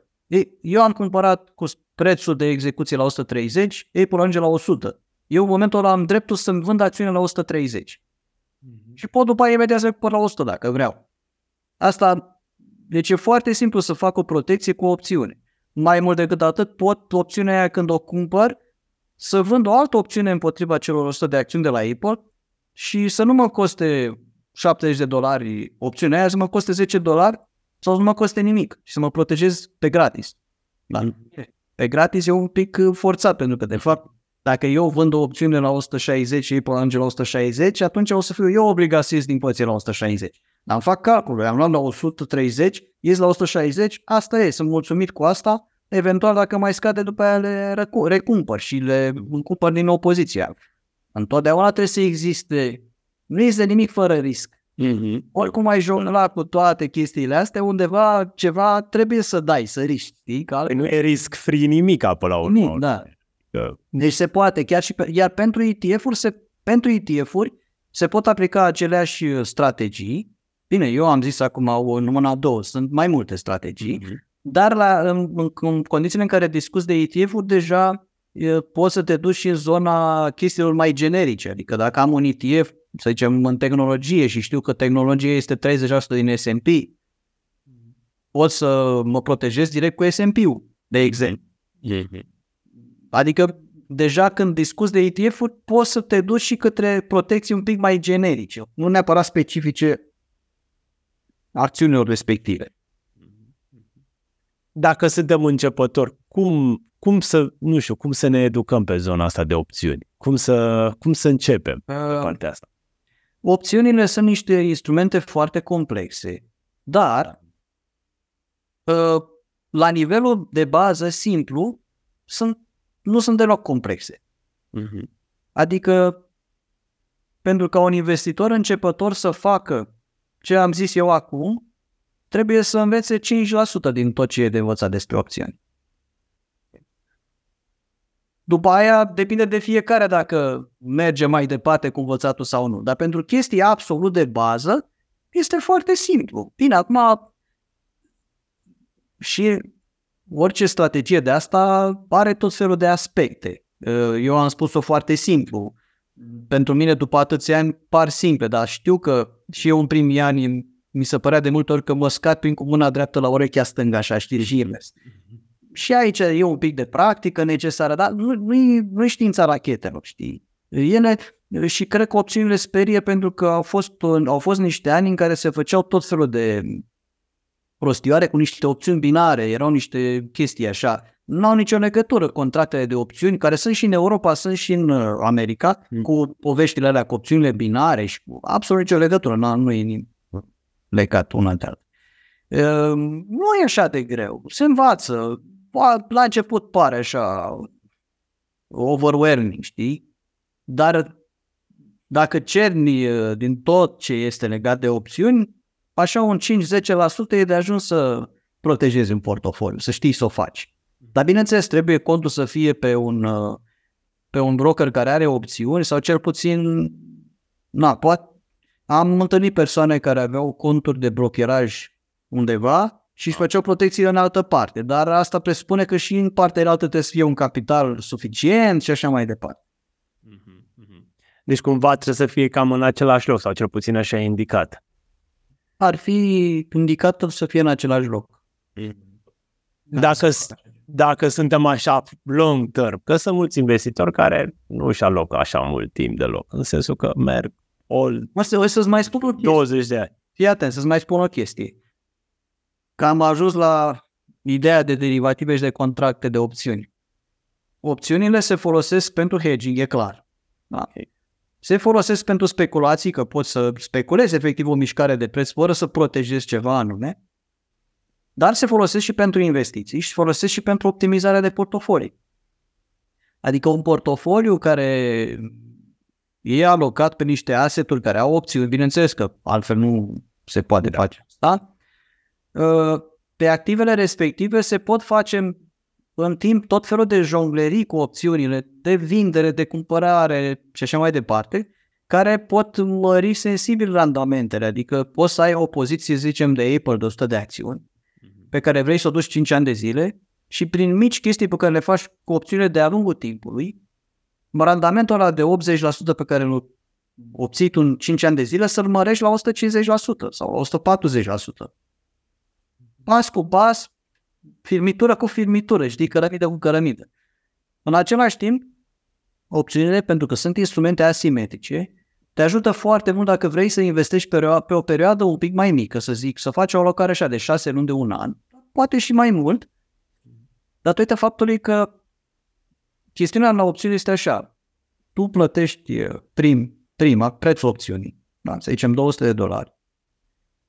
Eu am cumpărat cu prețul de execuție la 130, Apple ajunge la 100. Eu în momentul ăla am dreptul să-mi vând acțiunea la 130. Mm-hmm. Și pot după aia imediat să cumpăr la 100 dacă vreau. Asta, deci e foarte simplu să fac o protecție cu opțiune. Mai mult decât atât, pot opțiunea aia când o cumpăr să vând o altă opțiune împotriva celor 100 de acțiuni de la Apple și să nu mă coste 70 de dolari opțiunea aia, să mă coste 10 dolari sau să nu mă coste nimic și să mă protejez pe gratis. Dar pe gratis e un pic forțat, pentru că, de fapt, dacă eu vând o opțiune la 160 și ei ajunge la 160, atunci o să fiu eu obligat să ies din poziție la 160. Dar îmi fac calculul, am luat la 130, ies la 160, asta e, sunt mulțumit cu asta, eventual dacă mai scade după aia le recumpăr și le cumpăr din nou poziția. Întotdeauna trebuie să existe, nu este nimic fără risc. Mm-hmm. Oricum ai jonglat cu toate chestiile astea, undeva ceva trebuie să dai, să riști. Știi? Că păi nu e risc free nimic până la urmă. Nimic, da. Că... Deci se poate, chiar și pe, iar pentru ETF-uri, se, pentru ETF-uri se pot aplica aceleași uh, strategii. Bine, eu am zis acum o numai două, sunt mai multe strategii, mm-hmm. dar la, în, în, în condițiile în care discuți de ETF-uri, deja e, poți să te duci și în zona chestiilor mai generice. Adică dacă am un ETF, să zicem, în tehnologie și știu că tehnologia este 30% din S&P, pot să mă protejez direct cu S&P-ul, de exemplu. Mm-hmm. Adică deja când discuți de ETF-uri poți să te duci și către protecții un pic mai generice, nu neapărat specifice acțiunilor respective. Dacă suntem începători, cum, cum să, nu știu, cum să ne educăm pe zona asta de opțiuni? Cum să, cum să începem pe uh, partea asta? Opțiunile sunt niște instrumente foarte complexe, dar uh, la nivelul de bază simplu sunt nu sunt deloc complexe. Uh-huh. Adică, pentru ca un investitor începător să facă ce am zis eu acum, trebuie să învețe 5% din tot ce e de învățat despre opțiuni. După aia depinde de fiecare dacă merge mai departe cu învățatul sau nu. Dar pentru chestii absolut de bază este foarte simplu. Bine, acum și orice strategie de asta are tot felul de aspecte. Uh, eu am spus-o foarte simplu. Pentru mine, după atâția ani, par simple, dar știu că și eu în primii ani mi se părea de multe ori că mă scad prin cu mâna dreaptă la urechea stângă, așa, știi, și invers. Și aici e un pic de practică necesară, dar nu, nu, nu e știința rachetelor, știi? Ele, și cred că opțiunile sperie pentru că au fost, au fost niște ani în care se făceau tot felul de prostioare cu niște opțiuni binare, erau niște chestii așa. Nu au nicio legătură contractele de opțiuni, care sunt și în Europa, sunt și în uh, America, mm. cu poveștile alea, cu opțiunile binare și cu absolut nicio legătură, nu, nu e legat una de alta. Uh, nu e așa de greu, se învață, la început pare așa overwhelming, știi? Dar dacă cerni uh, din tot ce este legat de opțiuni, așa un 5-10% e de ajuns să protejezi un portofoliu, să știi să o faci. Dar bineînțeles, trebuie contul să fie pe un, uh, pe un broker care are opțiuni sau cel puțin, na, poate, am întâlnit persoane care aveau conturi de brokeraj undeva și își făceau protecții în altă parte, dar asta presupune că și în partea altă trebuie să fie un capital suficient și așa mai departe. Mhm, mhm. Deci cumva trebuie să fie cam în același loc sau cel puțin așa e indicat ar fi indicat să fie în același loc. Dacă, dacă suntem așa long term, că sunt mulți investitori care nu își aloc așa mult timp deloc, în sensul că merg all mă, să, să-ți mai spun o chestie. 20 de ani. Fii atent, să-ți mai spun o chestie. Că am ajuns la ideea de derivative și de contracte de opțiuni. Opțiunile se folosesc pentru hedging, e clar. Da? Se folosesc pentru speculații, că poți să speculezi efectiv o mișcare de preț fără să protejezi ceva anume, dar se folosesc și pentru investiții și se folosesc și pentru optimizarea de portofolii. Adică un portofoliu care e alocat pe niște aseturi care au opțiuni, bineînțeles că altfel nu se poate da. face asta, ă, pe activele respective se pot face în timp tot felul de jonglerii cu opțiunile de vindere, de cumpărare și așa mai departe, care pot mări sensibil randamentele, adică poți să ai o poziție, zicem, de Apple de 100 de acțiuni, mhm. Pe care vrei să o duci 5 ani de zile și prin mici chestii pe care le faci cu opțiunile de-a lungul timpului, randamentul ăla de 80% pe care îl obții tu în 5 ani de zile să-l mărești la 150% sau la 140%. Pas cu pas, firmitură cu firmitură, știi, cărămidă cu cărămidă. În același timp, opțiunile, pentru că sunt instrumente asimetrice, te ajută foarte mult dacă vrei să investești pe, pe o perioadă un pic mai mică, să zic, să faci o alocare așa de 6 luni de un an, poate și mai mult, datorită faptului că chestiunea la opțiune este așa. Tu plătești eh, prim, prima, prețul opțiunii, da, să zicem 200 de dolari.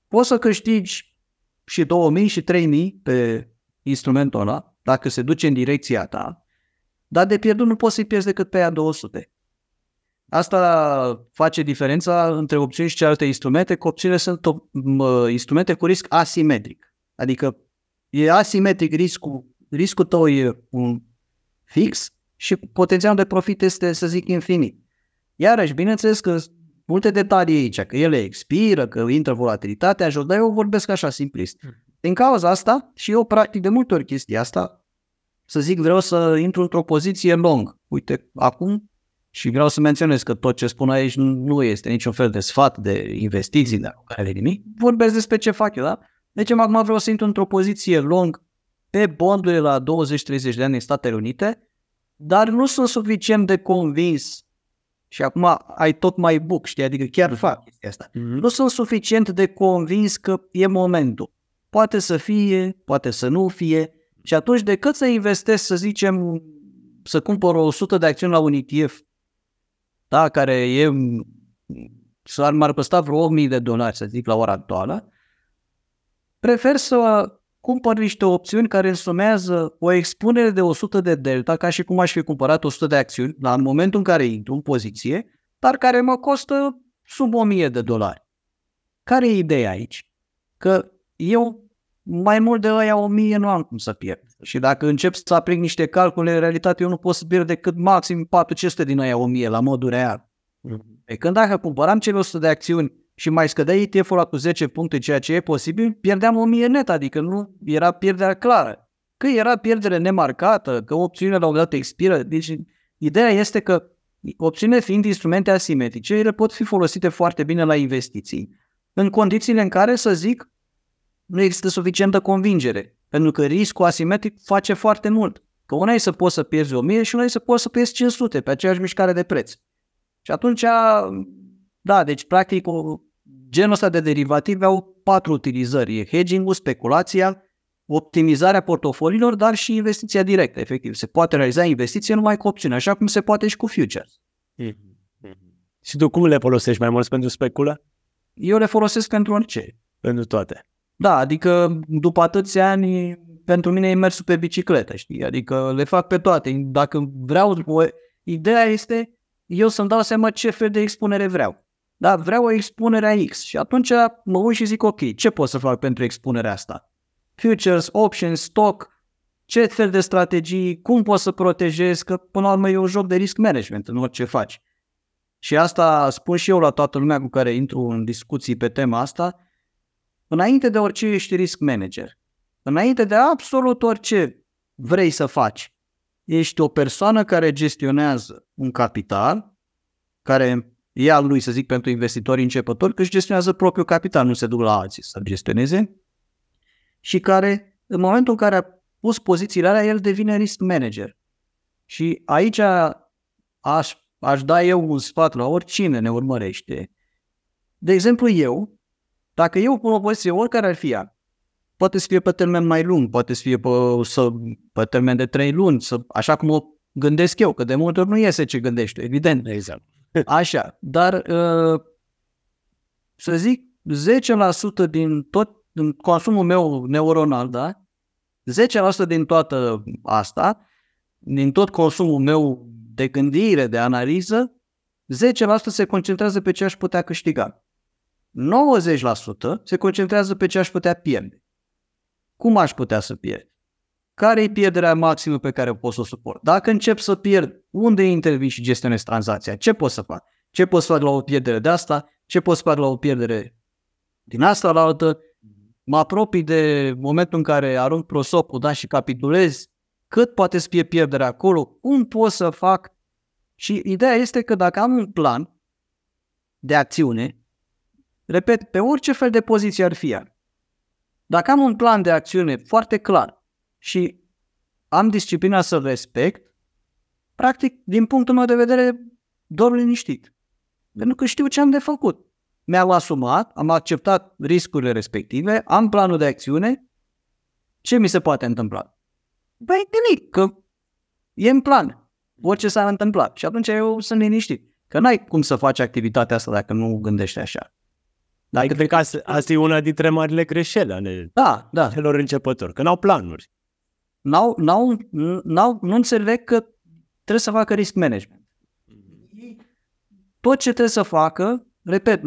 Poți să câștigi și 2000 și 3000 pe instrumentul ăla, dacă se duce în direcția ta, dar de pierdut nu poți să-i pierzi decât pe aia 200. Asta face diferența între opțiuni și celelalte instrumente, că opțiunile sunt instrumente cu risc asimetric. Adică e asimetric riscul, riscul tău e un fix și potențialul de profit este, să zic, infinit. Iarăși, bineînțeles că multe detalii aici, că ele expiră, că intră volatilitatea jos, dar eu vorbesc așa simplist. Hmm. Din cauza asta, și eu practic de multe ori chestia asta, să zic, vreau să intru într-o poziție long. Uite, acum, și vreau să menționez că tot ce spun aici nu este niciun fel de sfat de investiții, de care nimic. Vorbesc despre ce fac eu, da? Deci acum vreau să intru într-o poziție long pe bondurile la 20-30 de ani în Statele Unite, dar nu sunt suficient de convins și acum ai tot mai book, știi, adică chiar mhm. fac chestia asta. Mm-hmm. Nu sunt suficient de convins că e momentul. Poate să fie, poate să nu fie. Și atunci decât să investesc, să zicem, să cumpăr 100 de acțiuni la un ETF, da, care e, s-ar m-ar costa vreo 8000 de dolari, să zic, la ora actuală, prefer să cumpăr niște opțiuni care însumează o expunere de 100 de delta, ca și cum aș fi cumpărat 100 de acțiuni la momentul în care intru în poziție, dar care mă costă sub 1000 de dolari. Care e ideea aici? Că eu mai mult de aia 1000 nu am cum să pierd. Și dacă încep să aplic niște calcule, în realitate eu nu pot să pierd decât maxim 400 din aia 1000 la modul real. Mm-hmm. Pe când dacă cumpăram cele 100 de acțiuni și mai scădea ETF-ul cu 10 puncte, ceea ce e posibil, pierdeam 1000 net, adică nu era pierderea clară. Că era pierdere nemarcată, că opțiunile la un dat expiră. Deci ideea este că opțiunile fiind instrumente asimetrice, ele pot fi folosite foarte bine la investiții, în condițiile în care, să zic, nu există suficientă convingere, pentru că riscul asimetric face foarte mult. Că una e să poți să pierzi 1000 și una e să poți să pierzi 500 pe aceeași mișcare de preț. Și atunci, da, deci practic o, genul ăsta de derivative au patru utilizări. E hedging-ul, speculația, optimizarea portofoliilor, dar și investiția directă, efectiv. Se poate realiza investiție numai cu opțiune, așa cum se poate și cu futures. Mm-hmm. Și tu cum le folosești mai mult pentru speculă? Eu le folosesc pentru orice. Pentru toate. Da, adică după atâția ani, pentru mine e mersul pe bicicletă, știi? Adică le fac pe toate. Dacă vreau, o, ideea este eu să-mi dau seama ce fel de expunere vreau. Da, vreau o expunere a X și atunci mă uit și zic, ok, ce pot să fac pentru expunerea asta? Futures, options, stock, ce fel de strategii, cum pot să protejez, că până la urmă e un joc de risk management în orice faci. Și asta spun și eu la toată lumea cu care intru în discuții pe tema asta, înainte de orice ești risk manager, înainte de absolut orice vrei să faci, ești o persoană care gestionează un capital, care e al lui, să zic, pentru investitori începători, că își gestionează propriul capital, nu se duc la alții să gestioneze, și care, în momentul în care a pus pozițiile alea, el devine risk manager. Și aici aș, aș da eu un sfat la oricine ne urmărește. De exemplu, eu, dacă eu pun o poziție, oricare ar fi ea, poate să fie pe termen mai lung, poate să fie pe, să, pe termen de trei luni, să, așa cum o gândesc eu, că de multe ori nu iese ce gândești, evident. Exact. Așa, dar uh, să zic 10% din tot din consumul meu neuronal, da? 10% din toată asta, din tot consumul meu de gândire, de analiză, 10% se concentrează pe ce aș putea câștiga. 90% se concentrează pe ce aș putea pierde. Cum aș putea să pierd? Care e pierderea maximă pe care o pot să o suport? Dacă încep să pierd, unde intervii și gestionez tranzacția? Ce pot să fac? Ce pot să fac la o pierdere de asta? Ce pot să fac la o pierdere din asta la altă? Mă apropii de momentul în care arunc prosopul da, și capitulez, cât poate să fie pierderea acolo, cum pot să fac și ideea este că dacă am un plan de acțiune, repet, pe orice fel de poziție ar fi dacă am un plan de acțiune foarte clar și am disciplina să-l respect, practic, din punctul meu de vedere, dorm liniștit. Pentru că știu ce am de făcut. Mi-am asumat, am acceptat riscurile respective, am planul de acțiune, ce mi se poate întâmpla? Băi, nimic, că e în plan orice s-ar întâmpla. Și atunci eu sunt liniștit. Că n-ai cum să faci activitatea asta dacă nu gândești așa. Dar cred că asta, asta e una dintre marile greșeli ale da, da. celor începători, că n-au planuri. N-au, n-au, n-au, nu înțeleg că trebuie să facă risk management. Tot ce trebuie să facă, repet,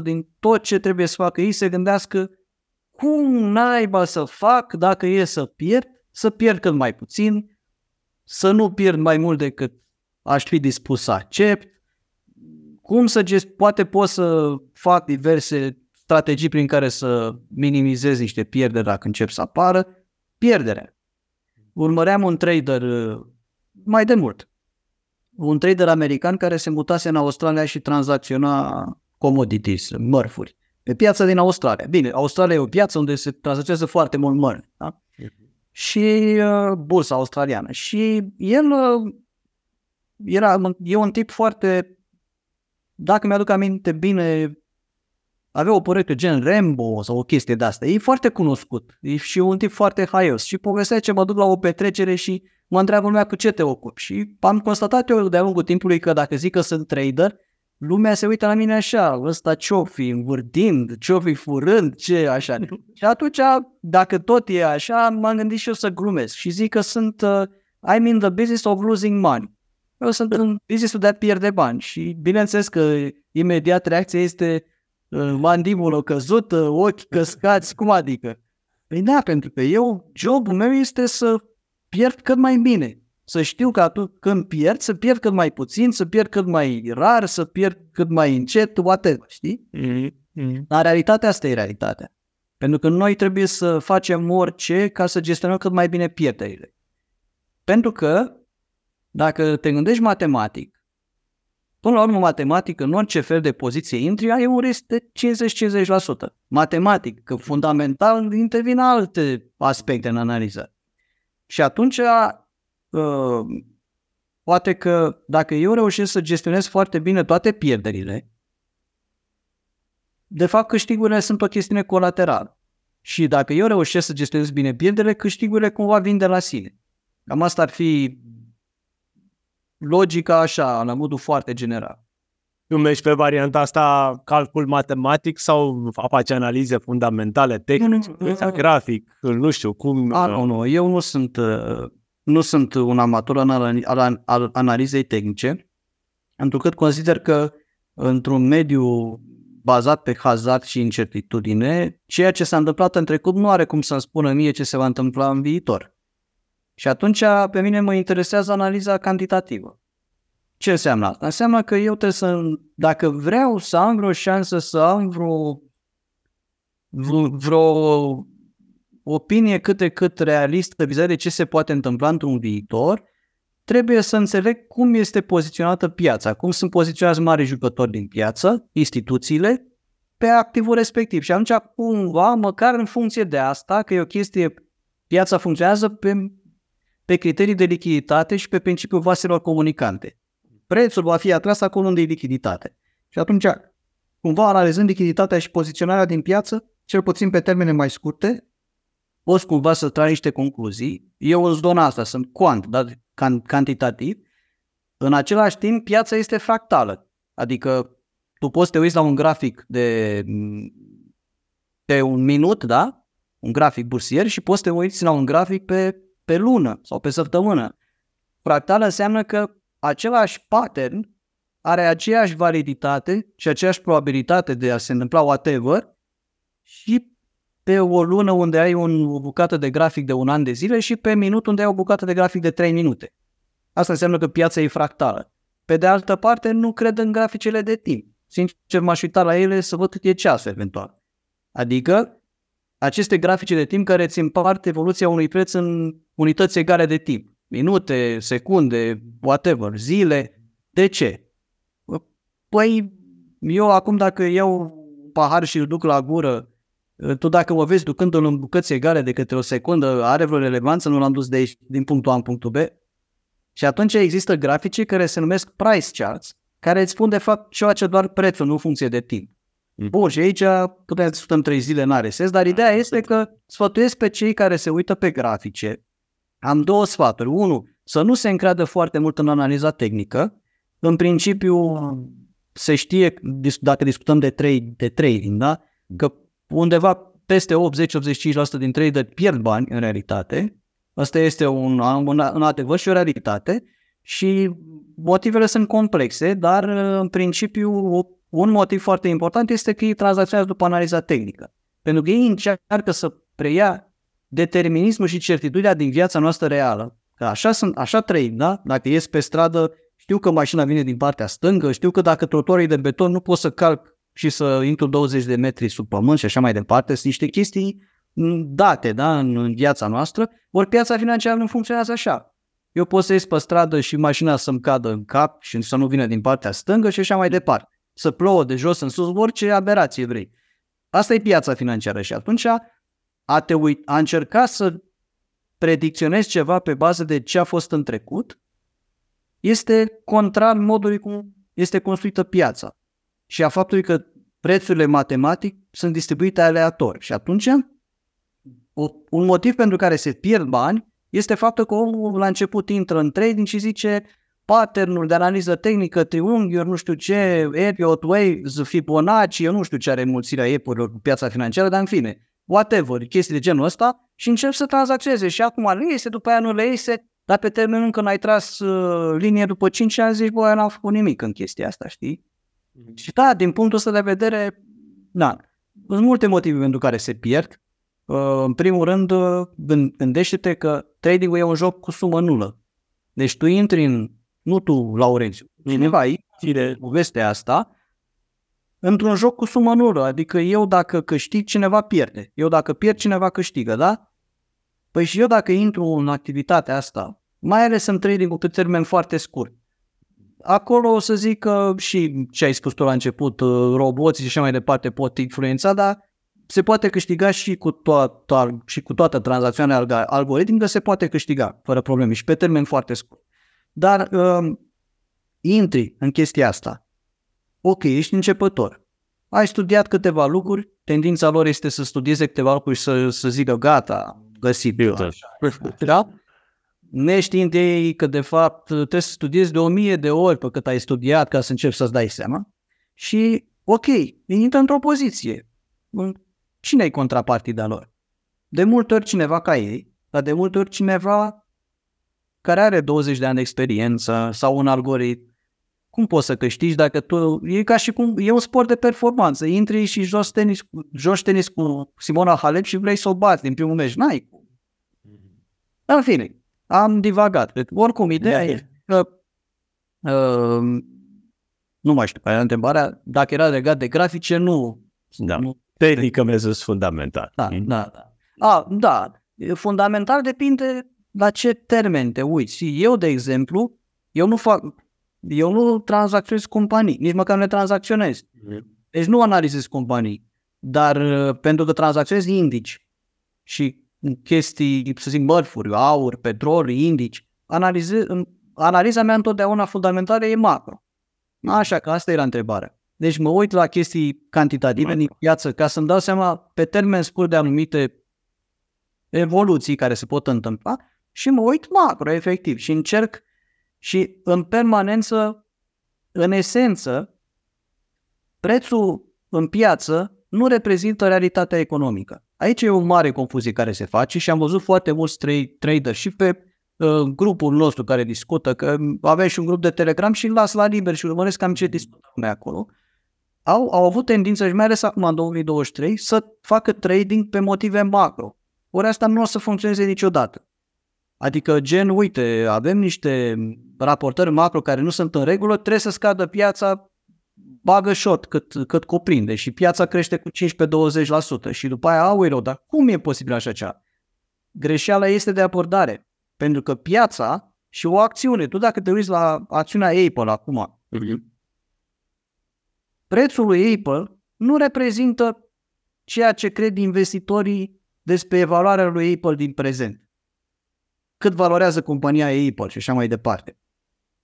90-90% din tot ce trebuie să facă ei se gândească cum naiba să fac dacă e să pierd, să pierd cât mai puțin, să nu pierd mai mult decât aș fi dispus să accept, cum să gest, poate pot să fac diverse strategii prin care să minimizez niște pierderi dacă încep să apară, pierderea. Urmăream un trader uh, mai de mult, un trader american care se mutase în Australia și tranzacționa commodities, mărfuri, pe piața din Australia. Bine, Australia e o piață unde se tranzacționează foarte mult mărfuri. Da? și uh, bursa australiană. Și el uh, era, e un tip foarte, dacă mi-aduc aminte bine, avea o proiectă gen Rambo sau o chestie de asta. E foarte cunoscut e și un tip foarte haios. Și povestea ce mă duc la o petrecere și mă întreabă lumea cu ce te ocupi. Și am constatat eu de-a lungul timpului că dacă zic că sunt trader, lumea se uită la mine așa, ăsta ce-o fi învârtind, ce-o fi furând, ce așa. și atunci, dacă tot e așa, m-am gândit și eu să glumesc și zic că sunt, uh, I'm in the business of losing money. Eu sunt în business de a pierde bani și bineînțeles că imediat reacția este uh, mandibulă căzută, ochi căscați, cum adică? Păi da, pentru că eu, jobul meu este să pierd cât mai bine să știu că atunci când pierd, să pierd cât mai puțin, să pierd cât mai rar, să pierd cât mai încet, whatever, știi? Mm-hmm. Dar realitatea asta e realitatea. Pentru că noi trebuie să facem orice ca să gestionăm cât mai bine pierderile. Pentru că, dacă te gândești matematic, până la urmă matematic, în orice fel de poziție intri, ai un risc de 50-50%. Matematic, că fundamental intervin alte aspecte în analiză. Și atunci Uh, poate că dacă eu reușesc să gestionez foarte bine toate pierderile, de fapt câștigurile sunt o chestiune colaterală. Și dacă eu reușesc să gestionez bine pierderile, câștigurile cumva vin de la sine. Cam asta ar fi logica așa, la modul foarte general. Tu mergi pe varianta asta calcul matematic sau faci analize fundamentale, tehnice, grafic, nu știu, cum... A, nu, nu, eu nu sunt uh, nu sunt un amator al, al analizei tehnice, întrucât consider că într-un mediu bazat pe hazard și incertitudine, ceea ce s-a întâmplat în trecut nu are cum să-mi spună mie ce se va întâmpla în viitor. Și atunci pe mine mă interesează analiza cantitativă. Ce înseamnă asta? Înseamnă că eu trebuie să, dacă vreau să am vreo șansă să am vreo, vreo opinie cât de cât realistă vis de ce se poate întâmpla într-un viitor, trebuie să înțeleg cum este poziționată piața, cum sunt poziționați mari jucători din piață, instituțiile, pe activul respectiv. Și atunci, cumva, măcar în funcție de asta, că e o chestie, piața funcționează pe, pe criterii de lichiditate și pe principiul vaselor comunicante. Prețul va fi atras acolo unde e lichiditate. Și atunci, cumva, analizând lichiditatea și poziționarea din piață, cel puțin pe termene mai scurte, poți cumva să tragi niște concluzii. Eu îți don asta, sunt quant, dar can, cantitativ, În același timp, piața este fractală. Adică tu poți să te uiți la un grafic de, de un minut, da? Un grafic bursier și poți să te uiți la un grafic pe, pe lună sau pe săptămână. Fractală înseamnă că același pattern are aceeași validitate și aceeași probabilitate de a se întâmpla whatever și pe o lună unde ai un, o bucată de grafic de un an de zile și pe minut unde ai o bucată de grafic de 3 minute. Asta înseamnă că piața e fractală. Pe de altă parte, nu cred în graficele de timp. Sincer, m-aș uita la ele să văd cât e ceasul eventual. Adică, aceste grafice de timp care îți împart evoluția unui preț în unități egale de timp. Minute, secunde, whatever, zile. De ce? Păi, eu acum dacă iau un pahar și îl duc la gură, tu dacă mă vezi ducându-l în bucăți egale de câte o secundă, are vreo relevanță? Nu l-am dus de aici, din punctul A în punctul B? Și atunci există grafice care se numesc price charts, care îți spun de fapt ce face doar prețul, nu în funcție de timp. Mm. Bun, și aici putem să discutăm trei zile în RSS, dar ideea este că sfătuiesc pe cei care se uită pe grafice. Am două sfaturi. Unu, să nu se încreadă foarte mult în analiza tehnică. În principiu, se știe, dacă discutăm de, trade, de trading, da? că undeva peste 80-85% din trader pierd bani în realitate. Asta este un, un, un adevăr și o realitate și motivele sunt complexe, dar în principiu un motiv foarte important este că ei tranzacționează după analiza tehnică. Pentru că ei încearcă să preia determinismul și certitudinea din viața noastră reală. Că așa, sunt, așa trăim, da? Dacă ies pe stradă, știu că mașina vine din partea stângă, știu că dacă trotuarul de beton nu pot să calc și să intru 20 de metri sub pământ și așa mai departe, sunt niște chestii date da, în, în viața noastră, ori piața financiară nu funcționează așa. Eu pot să ies pe stradă și mașina să-mi cadă în cap și să nu vină din partea stângă și așa mai departe. Să plouă de jos în sus, orice aberație vrei. Asta e piața financiară și atunci a, te uit, a încerca să predicționezi ceva pe bază de ce a fost în trecut este contrar modului cum este construită piața și a faptului că prețurile matematic sunt distribuite aleator. Și atunci, un motiv pentru care se pierd bani este faptul că omul la început intră în trading și zice pattern de analiză tehnică, triunghiuri, nu știu ce, Elliott Waves, Fibonacci, eu nu știu ce are mulțirea epurilor cu piața financiară, dar în fine, whatever, chestii de genul ăsta și încep să tranzacționeze și acum le iese, după aia nu le iese, dar pe termen încă n-ai tras uh, linie după 5 ani, zici, bă, n-am făcut nimic în chestia asta, știi? Mm-hmm. Și da, din punctul ăsta de vedere, da, sunt multe motive pentru care se pierd. Uh, în primul rând, uh, gândește-te că trading-ul e un joc cu sumă nulă. Deci tu intri în, nu tu, Laurențiu, cineva aici de povestea asta, într-un joc cu sumă nulă. Adică eu dacă câștig, cineva pierde. Eu dacă pierd, cineva câștigă, da? Păi și eu dacă intru în activitatea asta, mai ales în trading pe termen foarte scurt, acolo o să zic că și ce ai spus tu la început, uh, roboții și așa mai departe pot influența, dar se poate câștiga și cu, toată, și cu toată tranzacționarea algoritmică, se poate câștiga fără probleme și pe termen foarte scurt. Dar um, intri în chestia asta. Ok, ești începător. Ai studiat câteva lucruri, tendința lor este să studieze câteva lucruri și să, să zică gata, găsit. Da? neștiind ei că de fapt trebuie să studiezi de o mie de ori pe cât ai studiat ca să începi să-ți dai seama și ok, intră într-o poziție. Cine e contrapartida lor? De multe ori cineva ca ei, dar de multe ori cineva care are 20 de ani de experiență sau un algoritm. Cum poți să câștigi dacă tu... E ca și cum... E un sport de performanță. Intri și joci tenis, joci tenis cu Simona Halep și vrei să o bați din primul meci. N-ai cum. În fine, am divagat. Oricum, ideea da. e că uh, nu mai știu, era întrebarea, dacă era legat de grafice, nu. Da. nu Tehnică mi fundamental. Da, mm. da, da. A, da, fundamental depinde la ce termen te uiți. Eu, de exemplu, eu nu fac, eu nu tranzacționez companii, nici măcar nu le tranzacționez. Mm. Deci nu analizez companii, dar uh, pentru că tranzacționez indici și chestii, să zic, mărfuri, aur, petrol, indici, analize, analiza mea întotdeauna fundamentală e macro. Așa că asta era întrebarea. Deci mă uit la chestii cantitative macro. din piață ca să-mi dau seama pe termen scurt de anumite evoluții care se pot întâmpla și mă uit macro, efectiv, și încerc Și în permanență, în esență, prețul în piață nu reprezintă realitatea economică. Aici e o mare confuzie care se face și am văzut foarte mulți trader și pe uh, grupul nostru care discută, că avem și un grup de Telegram și îl las la liber și urmăresc cam ce discutăm noi acolo. Au, au avut tendință, și mai ales acum în 2023, să facă trading pe motive macro. Ori asta nu o să funcționeze niciodată. Adică gen, uite, avem niște raportări macro care nu sunt în regulă, trebuie să scadă piața, bagă short cât, cât cuprinde și piața crește cu 15-20% și după aia, au dar cum e posibil așa ceva? Greșeala este de abordare, pentru că piața și o acțiune, tu dacă te uiți la acțiunea Apple acum, prețul lui Apple nu reprezintă ceea ce cred investitorii despre evaluarea lui Apple din prezent cât valorează compania Apple și așa mai departe.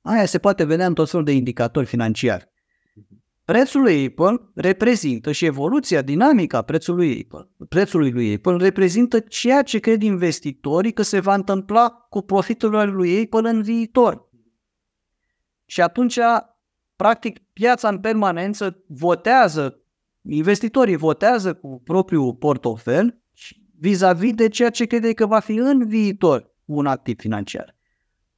Aia se poate vedea în tot felul de indicatori financiari. Prețul lui Apple reprezintă și evoluția dinamică a prețului Apple, prețului lui Apple reprezintă ceea ce cred investitorii că se va întâmpla cu profitul lui Apple în viitor. Și atunci, practic, piața în permanență votează, investitorii votează cu propriul portofel vis-a-vis de ceea ce crede că va fi în viitor un activ financiar.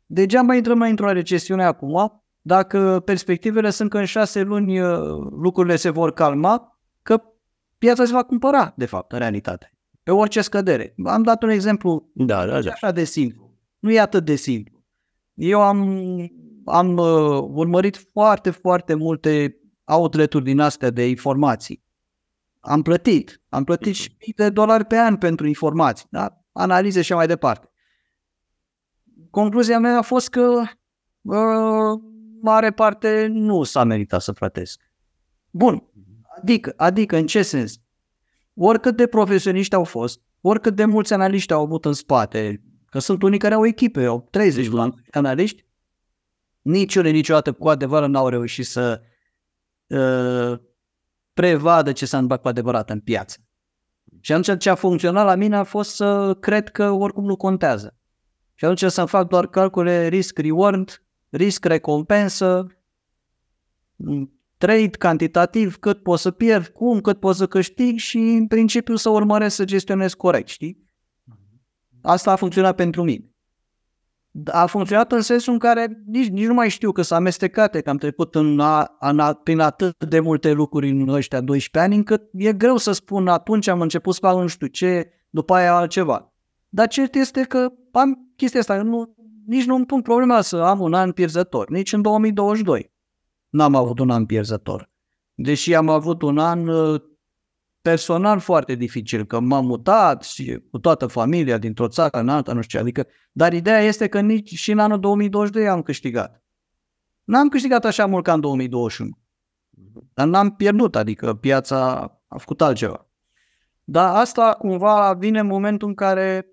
Degeaba intrăm mai într-o recesiune acum, dacă perspectivele sunt că în șase luni uh, lucrurile se vor calma, că piața se va cumpăra, de fapt, în realitate. Pe orice scădere. Am dat un exemplu da, da, da. așa de simplu. Nu e atât de simplu. Eu am, am uh, urmărit foarte, foarte multe outlet-uri din astea de informații. Am plătit. Am plătit și mii de dolari pe an pentru informații, da? analize și mai departe concluzia mea a fost că uh, mare parte nu s-a meritat să plătesc. Bun, adică, adică în ce sens? Oricât de profesioniști au fost, oricât de mulți analiști au avut în spate, că sunt unii care au echipe, au 30 de analiști, niciunul niciodată cu adevărat n-au reușit să uh, prevadă ce s-a întâmplat cu adevărat în piață. Și atunci ce a funcționat la mine a fost să cred că oricum nu contează. Și atunci să fac doar calcule risk-reward, risc-recompensă, trade cantitativ, cât pot să pierd, cum, cât pot să câștig și în principiu să urmăresc să gestionez corect, știi? Asta a funcționat pentru mine. A funcționat în sensul în care nici, nici nu mai știu că s-a amestecat, că am trecut în a, în prin atât de multe lucruri în ăștia 12 ani, încât e greu să spun atunci am început să fac nu știu ce, după aia altceva. Dar cert este că am chestia asta, nu, nici nu îmi pun problema să am un an pierzător, nici în 2022 n-am avut un an pierzător. Deși am avut un an uh, personal foarte dificil, că m-am mutat și cu toată familia dintr-o țară în alta, nu știu ce, adică, dar ideea este că nici și în anul 2022 am câștigat. N-am câștigat așa mult ca în 2021, dar n-am pierdut, adică piața a făcut altceva. Dar asta cumva vine în momentul în care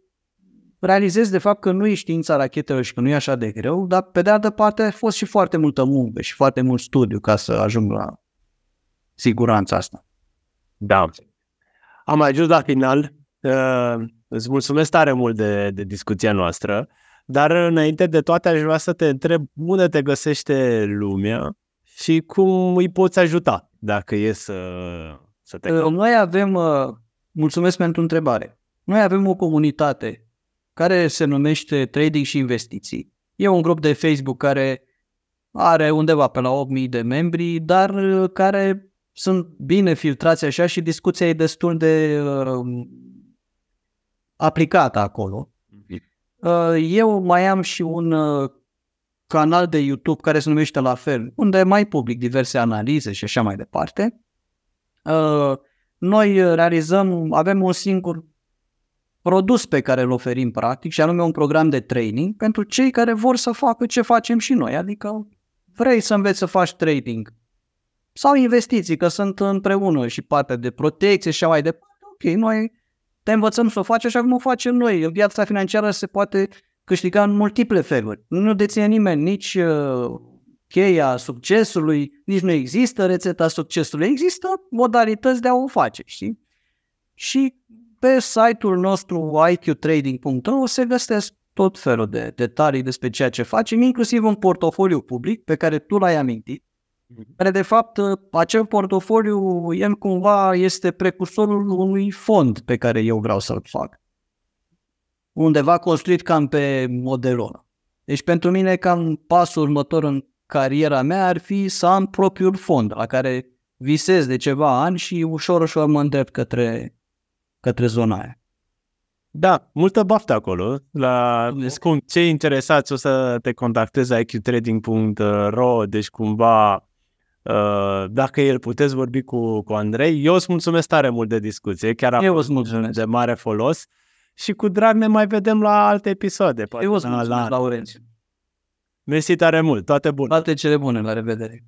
realizez de fapt că nu e știința rachetelor și că nu e așa de greu, dar pe de altă parte a fost și foarte multă muncă și foarte mult studiu ca să ajung la siguranța asta. Da. Am ajuns la final. Uh, îți mulțumesc tare mult de, de discuția noastră, dar înainte de toate aș vrea să te întreb unde te găsește lumea și cum îi poți ajuta dacă e să, să te... Uh, noi avem, uh, mulțumesc pentru întrebare, noi avem o comunitate care se numește Trading și Investiții. E un grup de Facebook care are undeva pe la 8.000 de membri, dar uh, care sunt bine filtrați așa și discuția e destul de uh, aplicată acolo. Uh, eu mai am și un uh, canal de YouTube care se numește la fel, unde mai public diverse analize și așa mai departe. Uh, noi realizăm, avem un singur produs pe care îl oferim practic și anume un program de training pentru cei care vor să facă ce facem și noi, adică vrei să înveți să faci trading sau investiții, că sunt împreună și partea de protecție și așa mai departe, ok, noi te învățăm să o faci așa cum o facem noi. În viața financiară se poate câștiga în multiple feluri. Nu deține nimeni nici uh, cheia succesului, nici nu există rețeta succesului, există modalități de a o face, știi? Și pe site-ul nostru iqtrading.ro se găsesc tot felul de detalii despre ceea ce facem, inclusiv un portofoliu public pe care tu l-ai amintit, care de fapt acel portofoliu el cumva este precursorul unui fond pe care eu vreau să-l fac. Undeva construit cam pe modelul ăla. Deci pentru mine cam pasul următor în cariera mea ar fi să am propriul fond la care visez de ceva ani și ușor, ușor mă îndrept către, către zona aia. Da, multă baftă acolo. La cum, cei interesați o să te contactezi iqtrading.ro, deci cumva uh, dacă el puteți vorbi cu, cu Andrei. Eu îți mulțumesc tare mult de discuție, chiar a Eu îți mulțumesc. de mare folos și cu drag ne mai vedem la alte episoade. Eu îți mulțumesc, la... Laurențiu. Mersi tare mult, toate bune! Toate cele bune, la revedere!